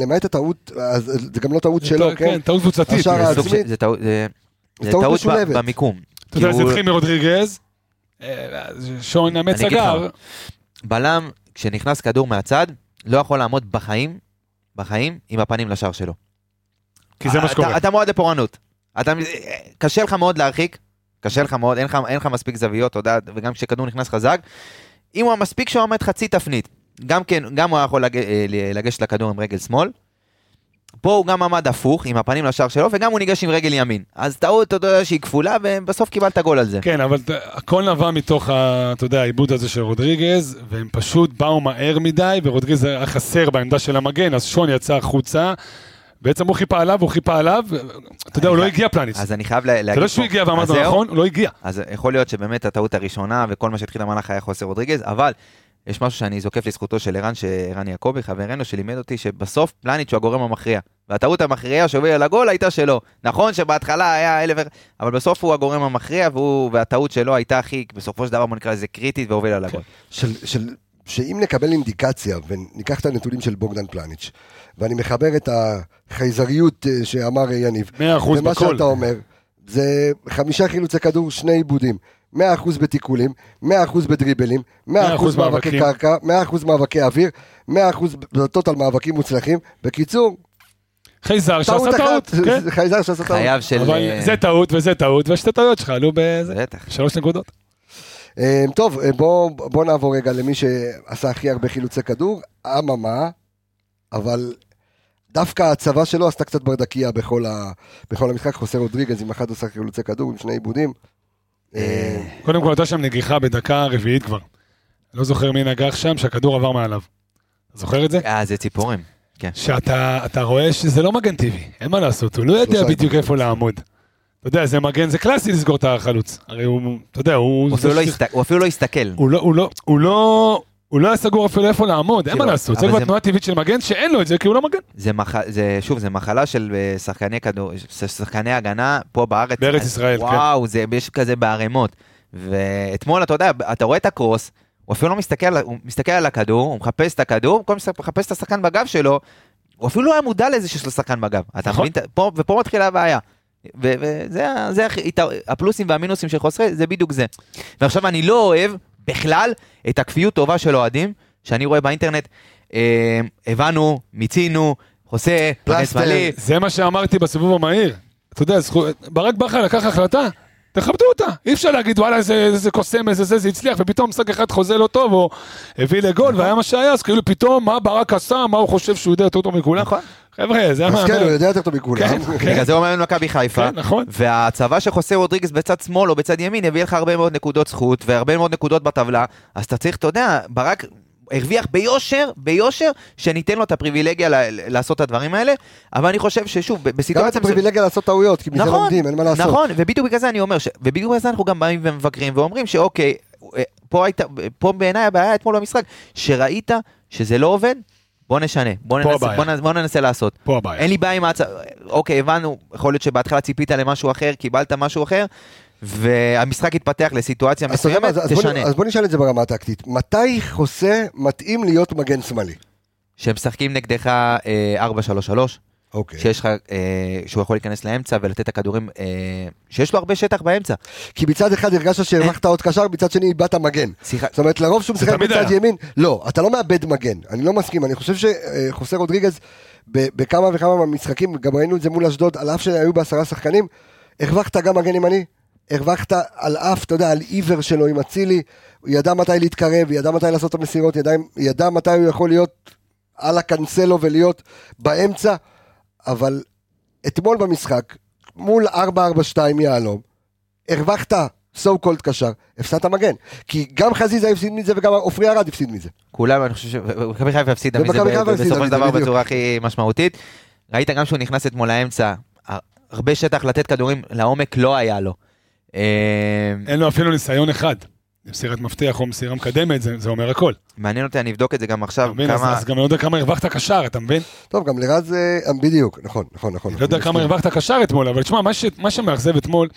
למעט הטעות, אז זה גם לא טעות שלו, כן? כן, טעות קבוצתית. השער זה- טעות- משולבת. במיקום. אתה יודע, זה התחיל מרודריגז, אה, שון אמץ סגר, בלם, כשנכנס כדור מהצד, לא יכול לעמוד בחיים, בחיים, עם הפנים לשער שלו. כי זה מה שקורה. אתה מועד לפורענות. אתה, קשה לך מאוד להרחיק, קשה לך מאוד, אין לך, אין לך מספיק זוויות, אתה יודע, וגם כשכדור נכנס חזק. אם הוא מספיק שהוא עומד חצי תפנית, גם כן, גם הוא היה יכול לג, אה, לגשת לכדור עם רגל שמאל. פה הוא גם עמד הפוך, עם הפנים לשער שלו, וגם הוא ניגש עם רגל ימין. אז טעות, אתה יודע, שהיא כפולה, ובסוף קיבלת גול על זה. כן, אבל הכל נבע מתוך, ה- אתה יודע, העיבוד הזה של רודריגז, והם פשוט באו מהר מדי, ורודריגז היה חסר בעמדה של המגן, אז שון יצא החוצה. בעצם הוא חיפה עליו, הוא חיפה עליו, אתה יודע, הוא לא הגיע פלניץ. אז אני חייב לה- להגיד... זה לא שהוא הגיע זהו. נכון, הוא לא הגיע. אז יכול להיות שבאמת הטעות הראשונה וכל מה שהתחיל המהלך היה חוסר רודריגז, אבל יש משהו שאני זוקף לזכותו של ערן, שערן יעקבי, חברנו, שלימד אותי שבסוף פלניץ' הוא הגורם המכריע. והטעות המכריעה שהובילה לגול הייתה שלו. נכון שבהתחלה היה אלף... אבל בסוף הוא הגורם המכריע, והוא, והטעות שלו הייתה הכי, בסופו של דבר בוא נקרא לזה קריטית והובילה לגול. של, של, שאם נקבל אינדיקציה וניקח את הנתונים של בוגדן פלניץ', ואני מחבר את החייזריות אה, שאמר יניב, 100% ומה בכל. שאתה אומר, זה חמישה חילוצי כדור, שני עיבודים. 100% בתיקולים, 100% בדריבלים, 100% 100% מאבקי מאבקים. קרקע, 100% מאבקי אוויר, 100% בטוטל מאבקים מוצלחים. בקיצור, חייזר שעשה טעות, כן. חייזר שעשה טעות. חייב של... אבל אה, זה טעות וזה טעות, והשתי טעויות שלך עלו בזה. בטח. שלוש נקודות. אה, טוב, אה, בוא, בוא נעבור רגע למי שעשה הכי הרבה חילוצי כדור, אממה, אבל דווקא הצבא שלו עשתה קצת ברדקייה בכל, ה, בכל המשחק, חוסר רודריגז עם 11 חילוצי כדור, עם שני עיבודים. אה, קודם כל הייתה שם נגיחה בדקה רביעית כבר. לא זוכר מי נגח שם, שהכדור עבר מעליו. זוכר את זה? אה, זה ציפורים. כן. שאתה אתה רואה שזה לא מגן טבעי, אין מה לעשות, הוא לא יודע בדיוק. איפה לעמוד. אתה יודע, זה מגן, זה קלאסי לסגור את החלוץ. הרי הוא, אתה יודע, הוא... הוא אפילו לא הסת- הוא אפילו לא הסתכל. הוא לא, הוא לא, הוא לא, הוא לא היה סגור אפילו איפה לעמוד, אין מה לעשות. זה כבר תנועה טבעית של מגן שאין לו את זה, כי הוא לא מגן. זה מח... זה, שוב, זה מחלה של אה, שחקני כדור, שחקני הגנה פה בארץ. בארץ ישראל, כן. וואו, זה, יש כזה בערימות. ואתמול, אתה יודע, אתה רואה את הקרוס, הוא אפילו לא מסתכל, הוא מסתכל על הכדור, הוא מחפש את הכדור, במקום שהוא מחפש את השחקן בגב שלו, הוא אפילו לא היה מודע לזה שיש לו שחקן בגב. אתה נכון. מבין? פה, ופה מתחילה הבעיה. וזה הפלוסים והמינוסים של חוסרי, זה בדיוק זה. ועכשיו אני לא אוהב בכלל את הכפיות טובה של אוהדים, שאני רואה באינטרנט, אה, הבנו, מיצינו, חוסה, פלסטר. זה מה שאמרתי בסיבוב המהיר. אתה יודע, זכו- ברק בכר לקח החלטה, תכבדו אותה. אי אפשר להגיד, וואלה, זה, זה קוסם, איזה זה, זה הצליח, ופתאום משחק אחד חוזה לא טוב, או הביא לגול, והיה מה שהיה, אז כאילו פתאום, מה ברק עשה, מה הוא חושב שהוא יודע יותר טוב מכולם. נכון. חבר'ה, זה אז כן, הוא המאמן. יודע יותר טוב מכולם. כן, כן. בגלל זה הוא מאמן מכבי חיפה. כן, נכון. והצבא של חוסה רודריגז בצד שמאל או בצד ימין יביא לך הרבה מאוד נקודות זכות והרבה מאוד נקודות בטבלה, אז אתה צריך, אתה יודע, ברק הרוויח ביושר, ביושר, שניתן לו את הפריבילגיה ל- לעשות את הדברים האלה, אבל אני חושב ששוב, ב- גם את בסיטואציה... הפריבילגיה לעשות טעויות, כי מזה נכון, לומדים, אין מה לעשות. נכון, ובדיוק בגלל זה אני אומר, ש... ובדיוק בגלל זה אנחנו גם באים ומבקרים ואומרים שאוקיי, אה, פה, היית, פה בעיניי הבעיה אתמול במשחק, שראית שזה לא עובד, בוא נשנה, בוא ננסה. בוא, נ- בוא ננסה לעשות. פה הבעיה. אין לי בעיה עם ההצעה, אוקיי, הבנו, יכול להיות שבהתחלה ציפית למשהו אחר, קיבלת משהו אחר, והמשחק התפתח לסיטואציה מסוימת, אז- אז בוא- תשנה. אז בוא נשאל את זה ברמה הטקטית. מתי חוסה מתאים להיות מגן שמאלי? שהם משחקים נגדך אה, 4-3-3, אוקיי. שיש לך, אה, שהוא יכול להיכנס לאמצע ולתת את הכדורים, אה, שיש לו הרבה שטח באמצע. כי מצד אחד הרגשת שהרווחת עוד קשר, מצד שני איבדת מגן. שיחה, זאת אומרת, לרוב שהוא משחק בצד היה. ימין, לא, אתה לא מאבד מגן, אני לא מסכים, אני חושב שחוסה רודריגז, ב- בכמה וכמה מהמשחקים, גם ראינו את זה מול אשדוד, על אף שהיו בעשרה שחקנים, הרווחת גם מגן ימני, הרווחת על אף, אתה יודע, על עיוור שלו עם אצילי, הוא ידע מתי להתקרב, ידע מתי לעשות את המסירות, ידע, ידע מתי הוא יכול להיות על הקנסלו ולהיות באמצע, אבל אתמול במשחק, מול 4-4-2 יהלום, הרווחת so called קשר, הפסדת מגן. כי גם חזיזה הפסיד מזה וגם עופרי ארד הפסיד מזה. כולם, אני חושב שמכבי חיפה הפסידה מזה בסופו של דבר. בצורה הכי משמעותית. ראית גם שהוא נכנס אתמול לאמצע, הר- הרבה שטח לתת כדורים לעומק לא היה לו. אה, אין לו אפילו ניסיון אחד. מסירת מפתח או מסירה מקדמת, זה, זה אומר הכל. מעניין אותי, אני אבדוק את זה גם עכשיו, מבין? אז, כמה... אז גם לא יודע כמה הרווחת קשר, אתה מבין? טוב, גם לרז, אה, בדיוק, נכון, נכון, נכון. לא יודע כמה הרווחת קשר אתמול, אבל תשמע, מה, ש, מה שמאכזב אתמול,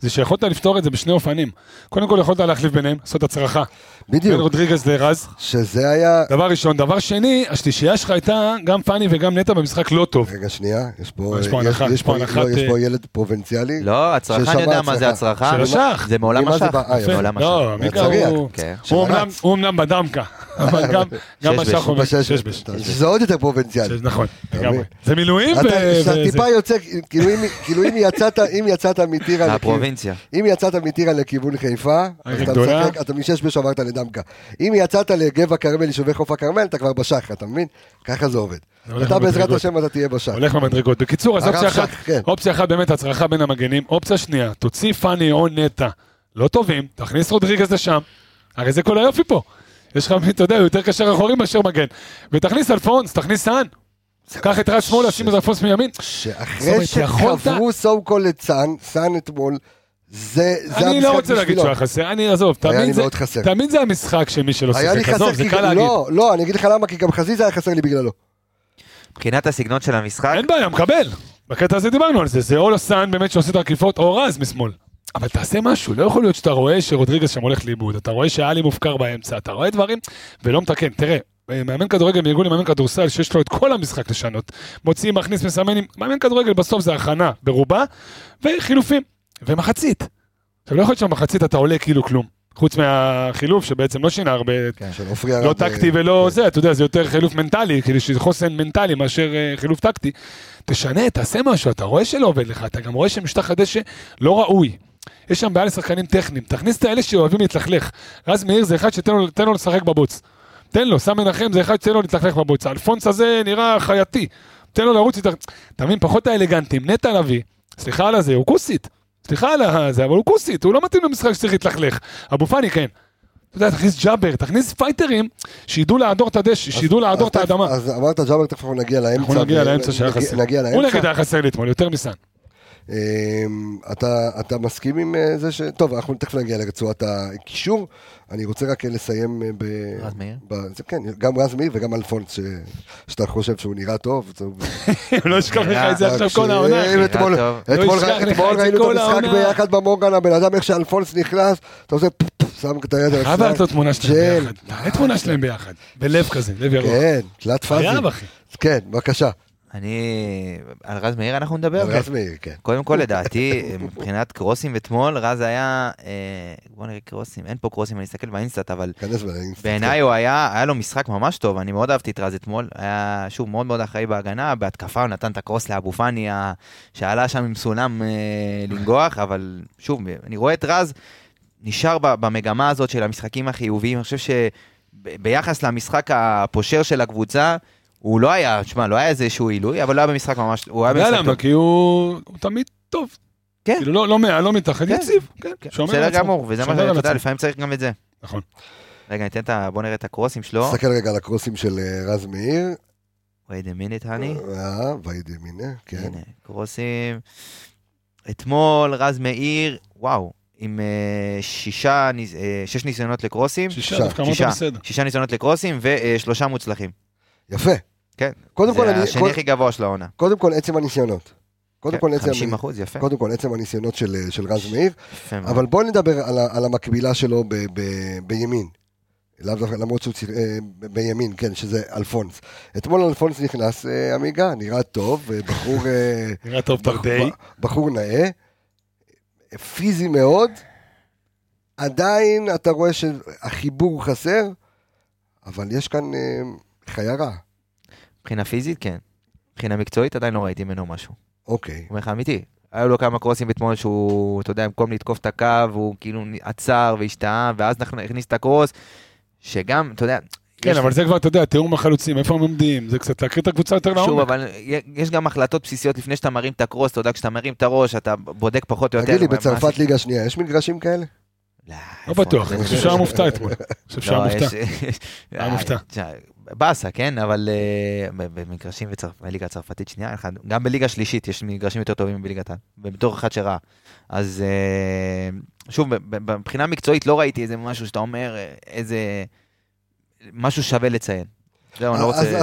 זה שיכולת לפתור את זה בשני אופנים. קודם כל יכולת להחליף ביניהם, לעשות הצרחה. בין בדיוק, רודריגז לרז, שזה היה... דבר ראשון. דבר שני, השלישייה שלך הייתה גם פאני וגם נטע במשחק לא טוב. רגע, שנייה, יש פה... יש פה הנחה, יש פה לא, הנחת, יש פה ילד פרובינציאלי. לא, אני יודע מה זה הצרחה. הצרחה. של השח. זה מעולם השח. בא? זה. מעולם השח. לא, מיקה. הוא... כן. הוא אמנם-. הוא אמנם בדמקה, אבל גם-. השח הוא... בשש שש בש. בש. זה עוד יותר פרובינציאלי. נכון, לגמרי. זה מילואים ו... טיפה יוצא, כאילו אם- כאילו אם יצאת, אם יצאת מטירה, מהפרובינציה. אם יצאת מטירה לכיוון חיפה, אתה משש בש עברת לדמקה. אם יצאת לגבע כרמל, יישובי חוף הכרמל, אתה כבר בשח, אתה מבין? ככה זה עובד. אתה בעזרת. השם אתה תהיה בשח. הולך במדרגות. בקיצור, אז אופציה אחת, כן. אופציה אחת באמת הצרחה בין המגנים. אופציה שנייה, תוציא פאני או נטע, לא טובים, תכניס רודריגז לשם. הרי זה כל היופי פה. יש לך, אתה יודע, יותר קשר אחורי מאשר מגן. ותכניס אלפונס, תכניס סאן. קח את רז שמאלה, שים את אלפונס מימין. שאחרי שקברו so called את סאן, סאן אתמול, זה זה אני לא רוצה להגיד. שהוא היה חסר, אני עזוב, תמיד זה-. תמיד זה המשחק של מי שלא שיחק, עזוב, זה קל גם- להגיד. לא, לא, אני אגיד לך למה, כי גם חזיזה היה חסר לי בגללו. מבחינת הסגנון של המשחק, אין בעיה, מקבל. בקטע הזה דיברנו על זה, זה או לסאן באמת שעושה את העקיפות, או רז משמאל. אבל תעשה משהו, לא יכול להיות שאתה רואה שרודריגז שם הולך לאיבוד, אתה רואה שאלי מופקר באמצע, אתה רואה דברים ולא מתקן. תראה, אה, מאמן כדורגל מארגון למאמן כדורסל שיש לו את כל המשחק לשנות. מוציא, מכניס, מסמן, מאמן כדורגל בסוף זה הכנה ברובה, וחילופים. ומחצית. עכשיו, לא יכול להיות שבמחצית אתה עולה כאילו כלום. חוץ מהחילוף שבעצם לא שינה הרבה, של עופרי לא אה, טקטי ולא כן. זה, אתה יודע, זה יותר חילוף מנטלי, כאילו שזה חוסן מנטלי מאשר אה, חילוף טקטי. תשנה, תעשה משהו, אתה רואה שלא עובד לך, אתה גם רואה שמשטח הדשא לא ראוי. יש שם בעיה לשחקנים טכניים, תכניס את האלה שאוהבים להתלכלך. רז מאיר זה אחד שתן לו, לו לשחק בבוץ. תן לו, סם מנחם זה אחד שתן לו להתלכלך בבוץ. אלפונס הזה נראה חייתי, תן לו לרוץ איתך. אתה מבין, פחות האלגנטים. נטע לביא, סליחה על הזה, הוא כוסית. סליחה על הזה, אבל הוא כוסית, הוא לא מתאים למשחק שצריך להתלכלך. אבו פאני כן. אתה יודע, תכניס ג'אבר, תכניס פייטרים שידעו לעדור את הדשא, שידעו לעדור את האדמה. אז אמרת ג'אבר, תכף אנחנו נגיע לאמצע. אנחנו נגיע לאמצע שהיה חסר. נגיע הוא נגד לאמצע. היה חסר לי אתמול, יותר מסן. אמ, אתה, אתה מסכים עם אה, זה ש... טוב, אנחנו תכף נגיע לרצועת הקישור. אני רוצה רק אה, לסיים אה, ב... רז מאיר? ב... זה, כן, גם רז מאיר וגם אלפונס, ש... שאתה חושב שהוא נראה טוב. לא אשכח לך את זה עכשיו ש- כל העונה. אתמול- טוב. אתמול לא ראינו את המשחק. ביחד במורגן, הבן אדם איך שאלפונס נכנס, אתה עושה שם את היד על חייב לעשות תמונה שלהם ג'ל. ביחד. תעלה תמונה שלהם ביחד. בלב כזה, לב ירוק. כן, תלת פאזי. חייב, אחי. כן, בבקשה. אני... על רז מאיר אנחנו נדבר? רז מאיר, כן. קודם כל, לדעתי, מבחינת קרוסים אתמול, רז היה... אה, בוא נראה קרוסים, אין פה קרוסים, אני אסתכל באינסטאט, אבל כנס באינסטגרם. בעיניי הוא היה, היה לו משחק ממש טוב, אני מאוד אהבתי את רז אתמול, היה שוב מאוד מאוד אחראי בהגנה, בהתקפה הוא נתן את הקרוס לאבו פאני, שעלה שם עם סולם אה, לנגוח, אבל שוב, אני רואה את רז נשאר במגמה הזאת של המשחקים החיוביים, אני חושב שביחס למשחק הפושר של הקבוצה, הוא לא היה, תשמע, לא היה איזשהו עילוי, אבל לא היה במשחק ממש, הוא היה במשחק למה? טוב. כי הוא הוא תמיד טוב. כן. כאילו לא- לא מעל, לא מתחת, כן. יציב. כן, כן, שומר על בסדר עצמו. גמור, וזה מה שאתה יודע. לפעמים צריך גם את זה. נכון. רגע, ניתן את ה... בוא נראה את הקרוסים שלו. תסתכל רגע על הקרוסים של אה, רז מאיר. wait a minute, honey. אה, וידי מינה, כן. הנה, קרוסים. אתמול רז מאיר, וואו, עם אה, שישה, אה, שש ניסיונות לקרוסים. שישה, שישה. דווקא אמרת שישה, בסדר. שישה ניסיונות לקרוסים ושלושה מוצלחים. יפה. כן. קודם כל, זה אני- השני קודם- הכי גבוה של העונה. קודם כל, עצם הניסיונות. קודם כל, עצם... 50 כן, אחוז, יפה. קודם כל, עצם הניסיונות של, של רז מאיר. אבל בוא נדבר על, על המקבילה שלו ב, ב, בימין. לאו דווקא, למרות שהוא ציר- אה, בימין, כן, שזה אלפונס. אתמול אלפונס נכנס, אה, עמיגה, נראה טוב, אה, בחור, אה, נראה טוב תרדי. בחור נאה, אה, פיזי מאוד, עדיין אתה רואה שהחיבור חסר, אבל יש כאן חיה רעה. מבחינה פיזית, כן. מבחינה מקצועית, עדיין לא ראיתי ממנו משהו. אוקיי. אומר לך אמיתי. היו לו כמה קרוסים אתמול שהוא, אתה יודע, במקום לתקוף את הקו, הוא כאילו עצר והשתהה, ואז הכניס את הקרוס, שגם, אתה יודע... כן, אבל זה כבר, אתה יודע, תיאום החלוצים, איפה הם עומדים, זה קצת להכיר את הקבוצה יותר שוב, לעומק. אבל יש גם החלטות בסיסיות לפני שאתה מרים את הקרוס, אתה יודע, כשאתה מרים את הראש, אתה בודק פחות או יותר. תגיד לי, בצרפת ליגה שנייה, יש מגרשים כאלה? לא, לא? בטוח, אני חושב שהיה מופתע אתמול. אני חושב שהיה לא, מופתע. היה מופתע. תשמע, באסה, כן, אבל אה, במגרשים בליגה הצרפתית שנייה, גם בליגה שלישית יש מגרשים יותר טובים מבליגת העל, ובתור אחד שראה. אז אה, שוב, מבחינה מקצועית לא ראיתי איזה משהו שאתה אומר, אה, איזה... משהו שווה לציין. זהו, אני לא רוצה...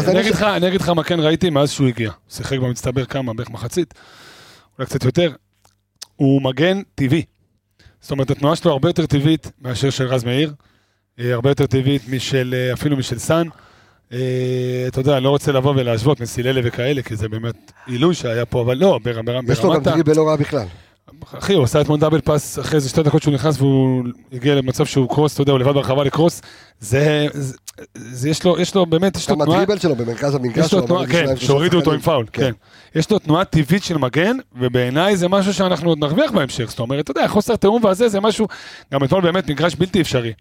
אני אגיד לך מה כן ראיתי מאז שהוא הגיע. שיחק במצטבר כמה, בערך מחצית, אולי קצת יותר. הוא מגן טבעי. זאת אומרת, התנועה שלו הרבה יותר טבעית מאשר של רז מאיר. אה, הרבה יותר טבעית משל, אה, אפילו משל סאן. אה, אתה יודע, אני לא רוצה לבוא ולהשוות מסיללה וכאלה, כי זה באמת עילוי שהיה פה, אבל לא, בר- בר- יש לו גם ברמת. דריבל לא רע בכלל. אחי, הוא עשה אתמול דאבל פאס אחרי איזה שתי דקות שהוא נכנס והוא הגיע למצב שהוא קרוס, אתה יודע, הוא לבד ברחבה לקרוס. זה, זה, זה יש לו, יש לו באמת, יש לו גם תנועה, הדריבל שלו במרכז המגרש. יש לו הוא תנועה, עמד עם שניים, כן, שהורידו אותו עם. פאול, כן. יש לו תנועה טבעית של מגן, ובעיניי זה משהו שאנחנו עוד נרוויח בהמשך. זאת אומרת, אתה יודע, חוסר תיאום והזה, זה משהו, גם אתמול באמת מגרש בלתי אפשרי.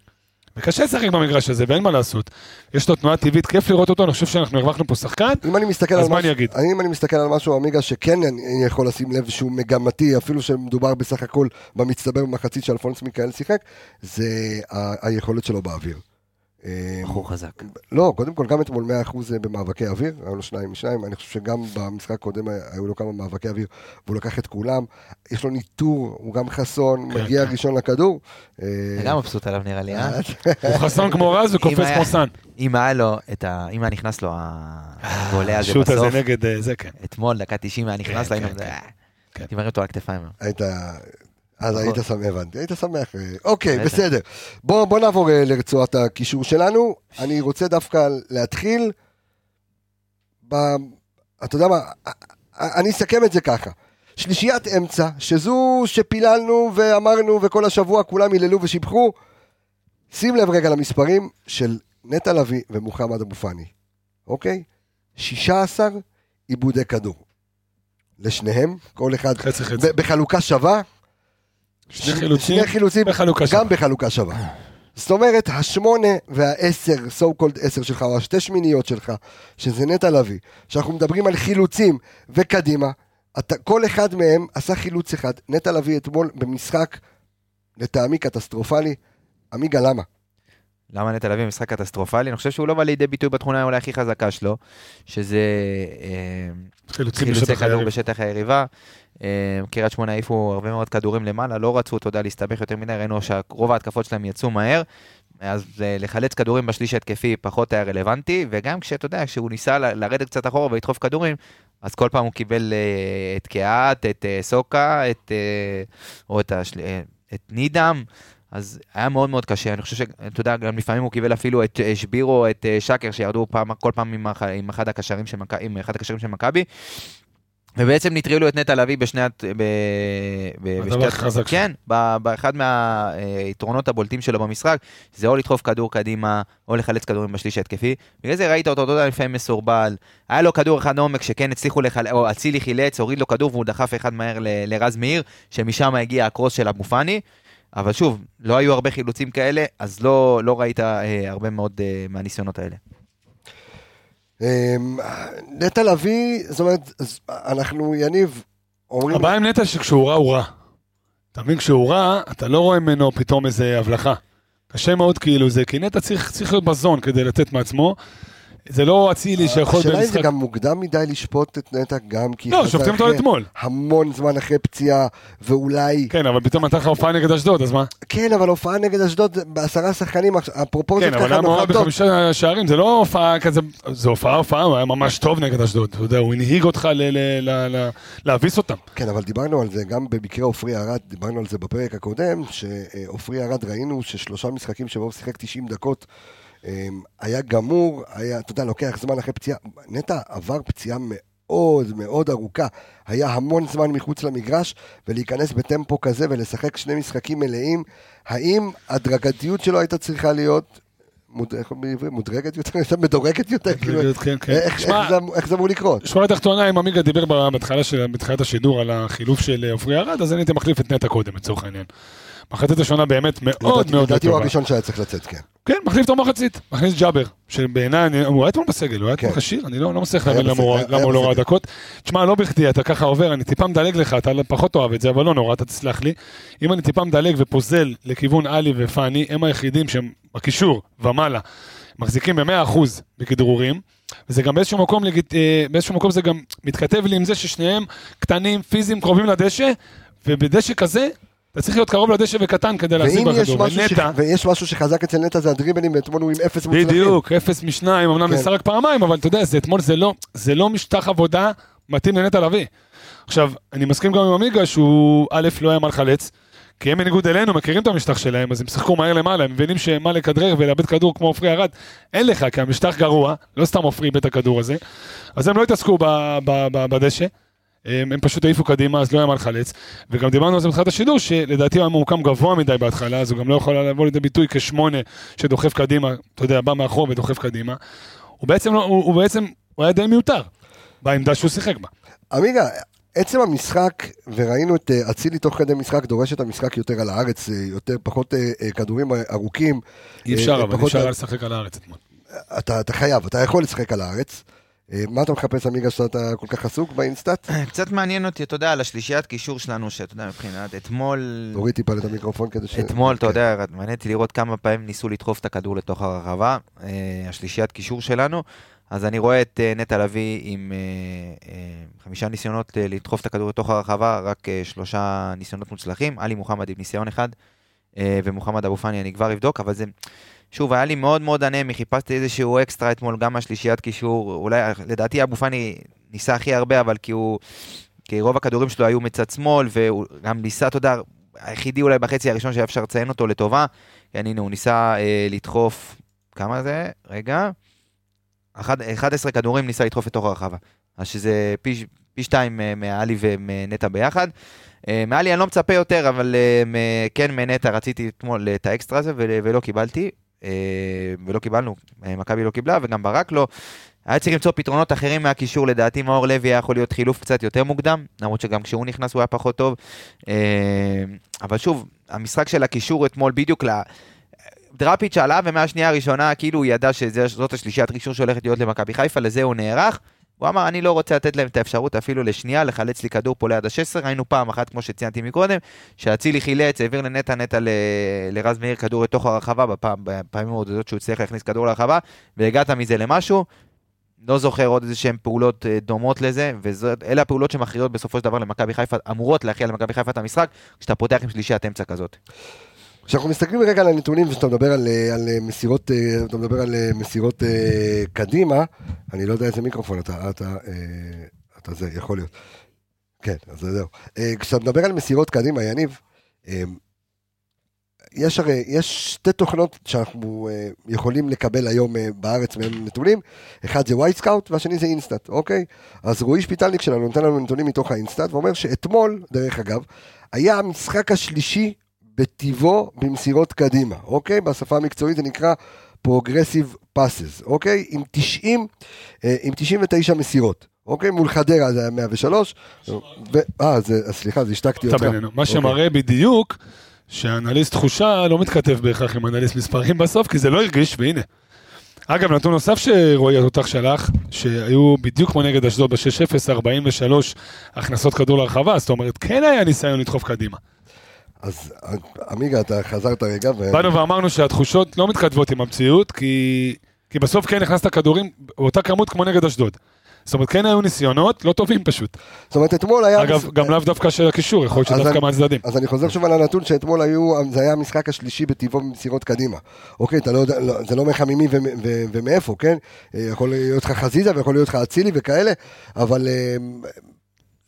וקשה לשחק במגרש הזה, ואין מה לעשות. יש לו תנועה טבעית, כיף לראות אותו, אני חושב שאנחנו הרווחנו פה שחקן. אם אני מסתכל אז על מה משהו, אני אגיד? אם אני מסתכל על משהו, עמיגה, שכן אני יכול לשים לב שהוא מגמתי, אפילו שמדובר בסך הכל במצטבר במחצית שאלפונס מיכאל שיחק, זה ה- היכולת שלו באוויר. אה, בחור חזק. לא, קודם כל גם אתמול 100% במאבקי אוויר, היו לו שניים משניים, אני חושב שגם במשחק הקודם היו לו כמה מאבקי אוויר, והוא לקח את כולם, יש לו ניטור, הוא גם חסון, כן, מגיע כן. ראשון לכדור. אה, גם מבסוט עליו נראה לי, אה? הוא חסון כמו רז וקופץ אם היה- כמו סאן. אם היה לו את ה... אם היה נכנס לו הגולה הזה השוט בסוף, הזה נגד אה, זה, כן. אתמול, דקה 90 היה נכנס כן, לו, היינו... אה. הייתי מרים אותו על הכתפיים. היית, אז נכון. היית שמח, הבנתי, היית שמח. אה, אוקיי. בסדר. בוא, בוא נעבור אה, לרצועת הקישור שלנו. אני רוצה דווקא להתחיל ב... אתה יודע מה, אה, אני אסכם את זה ככה. שלישיית אמצע, שזו שפיללנו ואמרנו וכל השבוע כולם היללו ושיבחו. שים לב רגע למספרים של נטע לביא ומוחמד אבו פאני, אוקיי? 16 עיבודי כדור. לשניהם, כל אחד חצי חצי. בחלוקה שווה. שני חילוצים שני חילוצים, בחלוקה שווה. גם בחלוקה שווה. זאת אומרת, השמונה והעשר, so called עשר שלך, או השתי שמיניות שלך, שזה נטע לביא, שאנחנו מדברים על חילוצים וקדימה, אתה, כל אחד מהם עשה חילוץ אחד. נטע לביא אתמול במשחק, לטעמי קטסטרופלי. עמיגה, למה? למה נטע לביא משחק קטסטרופלי? אני חושב שהוא לא בא לידי ביטוי בתכונה אולי הכי חזקה שלו, שזה אה, חילוצים חילוצי כדור היריב. בשטח היריבה. אה, קריית שמונה העיפו הרבה מאוד כדורים למעלה, לא רצו, אתה יודע, להסתבך יותר מדי, ראינו שרוב ההתקפות שלהם יצאו מהר. אז אה, לחלץ כדורים בשליש ההתקפי פחות היה רלוונטי, וגם כשאתה יודע, כשהוא ניסה לרדת קצת אחורה ולדחוף כדורים, אז כל פעם הוא קיבל אה, את קהת, את סוקה, את, או את, השל... את נידם, אז היה מאוד מאוד קשה, אני חושב שאתה יודע, גם לפעמים הוא קיבל אפילו את שבירו, את שקר, שירדו פעם, כל פעם עם, עם אחד הקשרים של מכבי. ובעצם נטרלו את נטע לביא בשני... ב- ב- בשתי-. כן, ב- באחד מהיתרונות הבולטים שלו במשחק, זה או לדחוף כדור קדימה, או לחלץ כדורים בשליש ההתקפי. בגלל זה ראית אותו, אתה יודע, לפעמים מסורבל. היה לו כדור אחד עומק שכן הצליחו לחלץ, או אצילי חילץ, הוריד לו כדור והוא דחף אחד מהר ל- לרז מאיר, שמשם הגיע הקרוס של אבו פאני. אבל שוב, לא היו הרבה חילוצים כאלה, אז לא, לא ראית אה, הרבה מאוד אה, מהניסיונות האלה. אמ, נטע לביא, זאת אומרת, אנחנו, יניב, אומרים... הבעיה עם נטע שכשהוא רע, הוא רע. אתה מבין, כשהוא רע, אתה לא רואה ממנו פתאום איזה הבלחה. קשה מאוד כאילו זה, כי נטע צריך, צריך להיות בזון כדי לתת מעצמו. זה לא אצילי שיכול השאלה אם זה במשחק... גם מוקדם מדי לשפוט את נטע גם כי... לא, שופטים אותו אתמול. המון זמן אחרי פציעה, ואולי... כן, אבל פתאום נתן לך הופעה נגד אשדוד, אז מה? כן, אבל הופעה נגד אשדוד בעשרה שחקנים, הפרופורציות כן, אבל ככה היה מעורב. בחמישה שערים, זה לא הופעה כזה, זה הופעה, הופעה, הוא היה ממש טוב נגד אשדוד, אתה יודע, הוא הנהיג אותך להביס אותם. כן, אבל דיברנו על זה גם במקרה עופרי ארד, דיברנו על זה בפרק הקודם, שעופרי ארד ראינו ששלושה משחקים שבהם הוא שיחק 90 דקות, היה גמור, היה, אתה יודע, לוקח זמן אחרי פציעה. נטע עבר פציעה מאוד מאוד ארוכה, היה המון זמן מחוץ למגרש, ולהיכנס בטמפו כזה ולשחק שני משחקים מלאים, האם הדרגתיות שלו הייתה צריכה להיות... מודרגת יותר? מדורגת יותר? כאילו, כן, כן. איך- שמע, איך זה אמור- איך זה אמור לקרות? שורה תחתונה, אם עמיגה דיבר בתחילת השידור על החילוף של אה, עופרי ארד, אז אני הייתי מחליף את נטע קודם, לצורך העניין. מחצית השונה באמת מאוד מאוד לא לדעתי הוא טובה. הראשון שהיה צריך לצאת, כן. כן, מחליף אותו מחצית, מכניס ג'אבר, שבעיניי, הוא היה אתמול בסגל, הוא היה אתמול כן. כשיר, אני לא לא מצליח להבין למה הוא- לא ראה. דקות. תשמע, לא בכדי, אתה ככה עובר, אני טיפה מדלג לך, אתה פחות אוהב את זה, אבל לא נורא, אתה תסלח לי. אם אני טיפה מדלג ופוזל לכיוון עלי ופאני, הם היחידים שהם בקישור ומעלה, מחזיקים ב-100% בכדרורים. וזה גם באיזשהו מקום, אה, באיזשהו מקום זה גם מתכתב לי עם זה ששניהם קטנים, פיזיים, קרובים לדשא, ובדשא כזה, אתה צריך להיות קרוב לדשא וקטן כדי להחזיק בכדור. ונטע, ויש משהו שחזק אצל נטע זה הדריבלים, ואתמול הוא עם אפס מוצלחים. בדיוק, אפס משניים, אמנם כן. ניסה רק פעמיים, אבל אתה יודע, זה אתמול זה לא, זה לא משטח עבודה מתאים לנטע לביא. עכשיו, אני מסכים גם עם עמיגה שהוא, א', לא היה מה לחלץ, כי הם בניגוד אלינו מכירים את המשטח שלהם, אז הם שיחקו מהר למעלה, הם מבינים שמה לכדרר ולאבד כדור כמו עופרי ארד, אין לך, כי המשטח גרוע, לא סתם עופרי איבד את הכדור הזה, אז הם לא התעסקו בדשא. הם, פשוט העיפו קדימה, אז לא היה מה לחלץ. וגם דיברנו על זה בתחילת השידור, שלדעתי הוא היה ממוקם גבוה מדי בהתחלה, אז הוא גם לא יכול לבוא לידי ביטוי כשמונה שדוחף קדימה, אתה יודע, בא מאחור ודוחף קדימה. הוא בעצם, לא, הוא, הוא בעצם, הוא היה די מיותר בעמדה שהוא שיחק בה. עמיגה, עצם המשחק, וראינו את אה, אצילי תוך כדי משחק, דורש את המשחק יותר על הארץ, אה, יותר, פחות אה, כדורים ארוכים. אי אפשר, אבל אי אפשר לשחק על הארץ אתמול. אתה, אתה חייב, אתה יכול לשחק על הארץ. אה, מה אתה מחפש, עמיגה, שאתה כל כך עסוק באינסטאט? קצת מעניין אותי, אתה יודע, על השלישיית קישור שלנו, שאתה יודע, מבחינת אתמול... תוריד טיפה את המיקרופון כדי ש... אתמול, אתה כן. יודע, מעניין אותי לראות כמה פעמים ניסו לדחוף את הכדור לתוך הרחבה, אה, השלישיית קישור שלנו. אז אני רואה את אה, נטע לביא עם אה, אה, חמישה ניסיונות אה, לדחוף את הכדור לתוך הרחבה, רק אה, שלושה ניסיונות מוצלחים. עלי מוחמד עם ניסיון אחד, אה, ומוחמד אבו פאני אני כבר אבדוק, אבל זה... שוב, היה לי מאוד מאוד אנמי, חיפשתי איזשהו אקסטרה אתמול, גם מהשלישיית קישור, אולי, לדעתי אבו פאני ניסה הכי הרבה, אבל כי הוא... כי רוב הכדורים שלו היו מצד שמאל, והוא גם ניסה, אתה יודע, היחידי אולי בחצי הראשון שהיה אפשר לציין אותו לטובה, כן, הנה, הוא ניסה אה, לדחוף, כמה זה? רגע. אחד- 11 כדורים ניסה לדחוף לתוך הרחבה. אז שזה פי, פי שתיים אה, מעלי ומנטע ביחד. אה, מעלי אני לא מצפה יותר, אבל אה, כן מנטע רציתי אתמול את האקסטרה הזה ול- ולא קיבלתי. אה, ולא קיבלנו, אה, מכבי לא קיבלה וגם ברק לא. היה צריך למצוא פתרונות אחרים מהקישור, לדעתי מאור לוי היה יכול להיות חילוף קצת יותר מוקדם, למרות שגם כשהוא נכנס הוא היה פחות טוב. אה, אבל שוב, המשחק של הקישור אתמול בדיוק ל... דראפיץ' עלה ומהשנייה הראשונה כאילו הוא ידע שזאת השלישיית קישור שהולכת להיות למכבי חיפה, לזה הוא נערך. הוא אמר, אני לא רוצה לתת להם את האפשרות אפילו לשנייה לחלץ לי כדור פה ליד ה-16. ראינו פעם אחת, כמו שציינתי מקודם, שאצילי חילץ, העביר לנטע נטע ל- לרז מאיר כדור לתוך הרחבה, בפעם, בפעמים המעודדות שהוא הצליח להכניס כדור לרחבה, והגעת מזה למשהו. לא זוכר עוד איזה שהן פעולות אה, דומות לזה, ואלה הפעולות שמכריעות בסופו של דבר למכבי חיפה, אמורות להכריע למכבי חיפה את המשחק, כשאתה פותח עם שלישיית אמצע כזאת. כשאנחנו מסתכלים רגע על הנתונים, כשאתה מדבר על, אה, על אה, מסירות, אה, אתה מדבר על מסירות אה, קדימה, אני לא יודע איזה מיקרופון אתה, אתה, אה, אתה זה, יכול להיות. כן, אז זהו. אה, כשאתה מדבר על מסירות קדימה, יניב, אה, יש הרי, יש שתי תוכנות שאנחנו אה, יכולים לקבל היום אה, בארץ מהם נתונים, אחד זה Wyscout והשני זה InStat, אוקיי? אז רועי שפיטלניק שלנו נותן לנו נתונים מתוך ה InStat, ואומר שאתמול, דרך אגב, היה המשחק השלישי בטיבו במסירות קדימה, אוקיי? בשפה המקצועית זה נקרא Progressive Passes, אוקיי? עם 90, אה, עם 99 מסירות, אוקיי? מול חדרה זה היה 103, ו... אה, אז סליחה, אז השתקתי אותך. מה אוקיי. שמראה בדיוק שהאנליסט תחושה לא מתכתב בהכרח עם אנליסט מספרים בסוף, כי זה לא הרגיש, והנה. אגב, נתון נוסף שרועי התותח שלח, שהיו בדיוק כמו נגד אשדוד ב-6-0, 43 הכנסות כדור לרחבה, זאת אומרת, כן היה ניסיון לדחוף קדימה. אז עמיגה, אתה חזרת רגע, ו... באנו ואמרנו שהתחושות לא מתכתבות עם המציאות, כי, כי בסוף כן הכנסת כדורים באותה כמות כמו נגד אשדוד. זאת אומרת, כן היו ניסיונות, לא טובים פשוט. זאת אומרת, אתמול היה... אגב, גם לאו דווקא של הקישור, יכול להיות שדווקא מהצדדים. אז אני חוזר שוב על הנתון שאתמול היו, זה היה המשחק השלישי בטבעו במסירות קדימה. אוקיי, אתה לא יודע, לא, זה לא אומר ממי ו- ו- ומאיפה, כן? אה, יכול להיות לך חזיזה ויכול להיות לך אצילי וכאלה, אבל אה,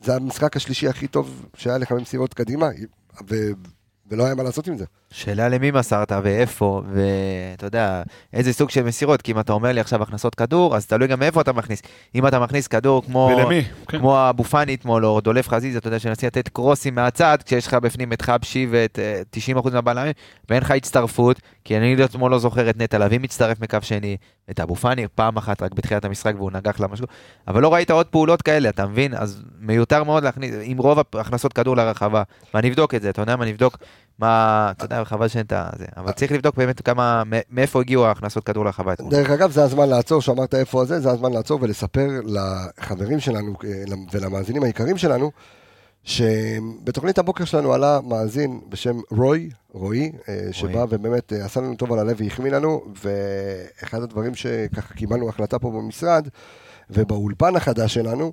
זה המשחק השלישי הכי טוב שהיה לך במסירות קדימה, ולא היה מה לעשות עם זה. שאלה למי מסרת ואיפה, ואתה יודע, איזה סוג של מסירות, כי אם אתה אומר לי עכשיו הכנסות כדור, אז תלוי גם מאיפה אתה מכניס. אם אתה מכניס כדור כמו... ולמי? כן. כמו אבו פאני אתמול, או דולף חזיזה, אתה יודע, שמנסים לתת קרוסים מהצד, כשיש לך בפנים את חבשי ואת אה, 90% מהבלמים, ואין לך הצטרפות, כי אני אתמול לא זוכר את נטע לביא מצטרף מקו שני, את אבו פאני פעם אחת רק בתחילת המשחק והוא נגח לה משהו, אבל לא ראית עוד פעולות כאלה, אתה מבין? אז מיותר מאוד להכניס, עם רוב הכנסות כדור לרחבה, ואני אבדוק את זה, אתה יודע מה, אני אבדוק מה, אתה יודע, חבל שאין את זה, אבל צריך לבדוק באמת כמה, מאיפה הגיעו ההכנסות כדור לרחבה אתמול. דרך אגב, זה הזמן לעצור, שאמרת איפה זה, זה הזמן לעצור ולספר לחברים שלנו אה, ולמאזינים היקרים שלנו, שבתוכנית הבוקר שלנו עלה מאזין בשם רוי, רועי, אה, שבא ובאמת אה, עשה לנו טוב על הלב והחמיא לנו, ואחד הדברים שככה קיבלנו החלטה פה במשרד, ובאולפן החדש שלנו,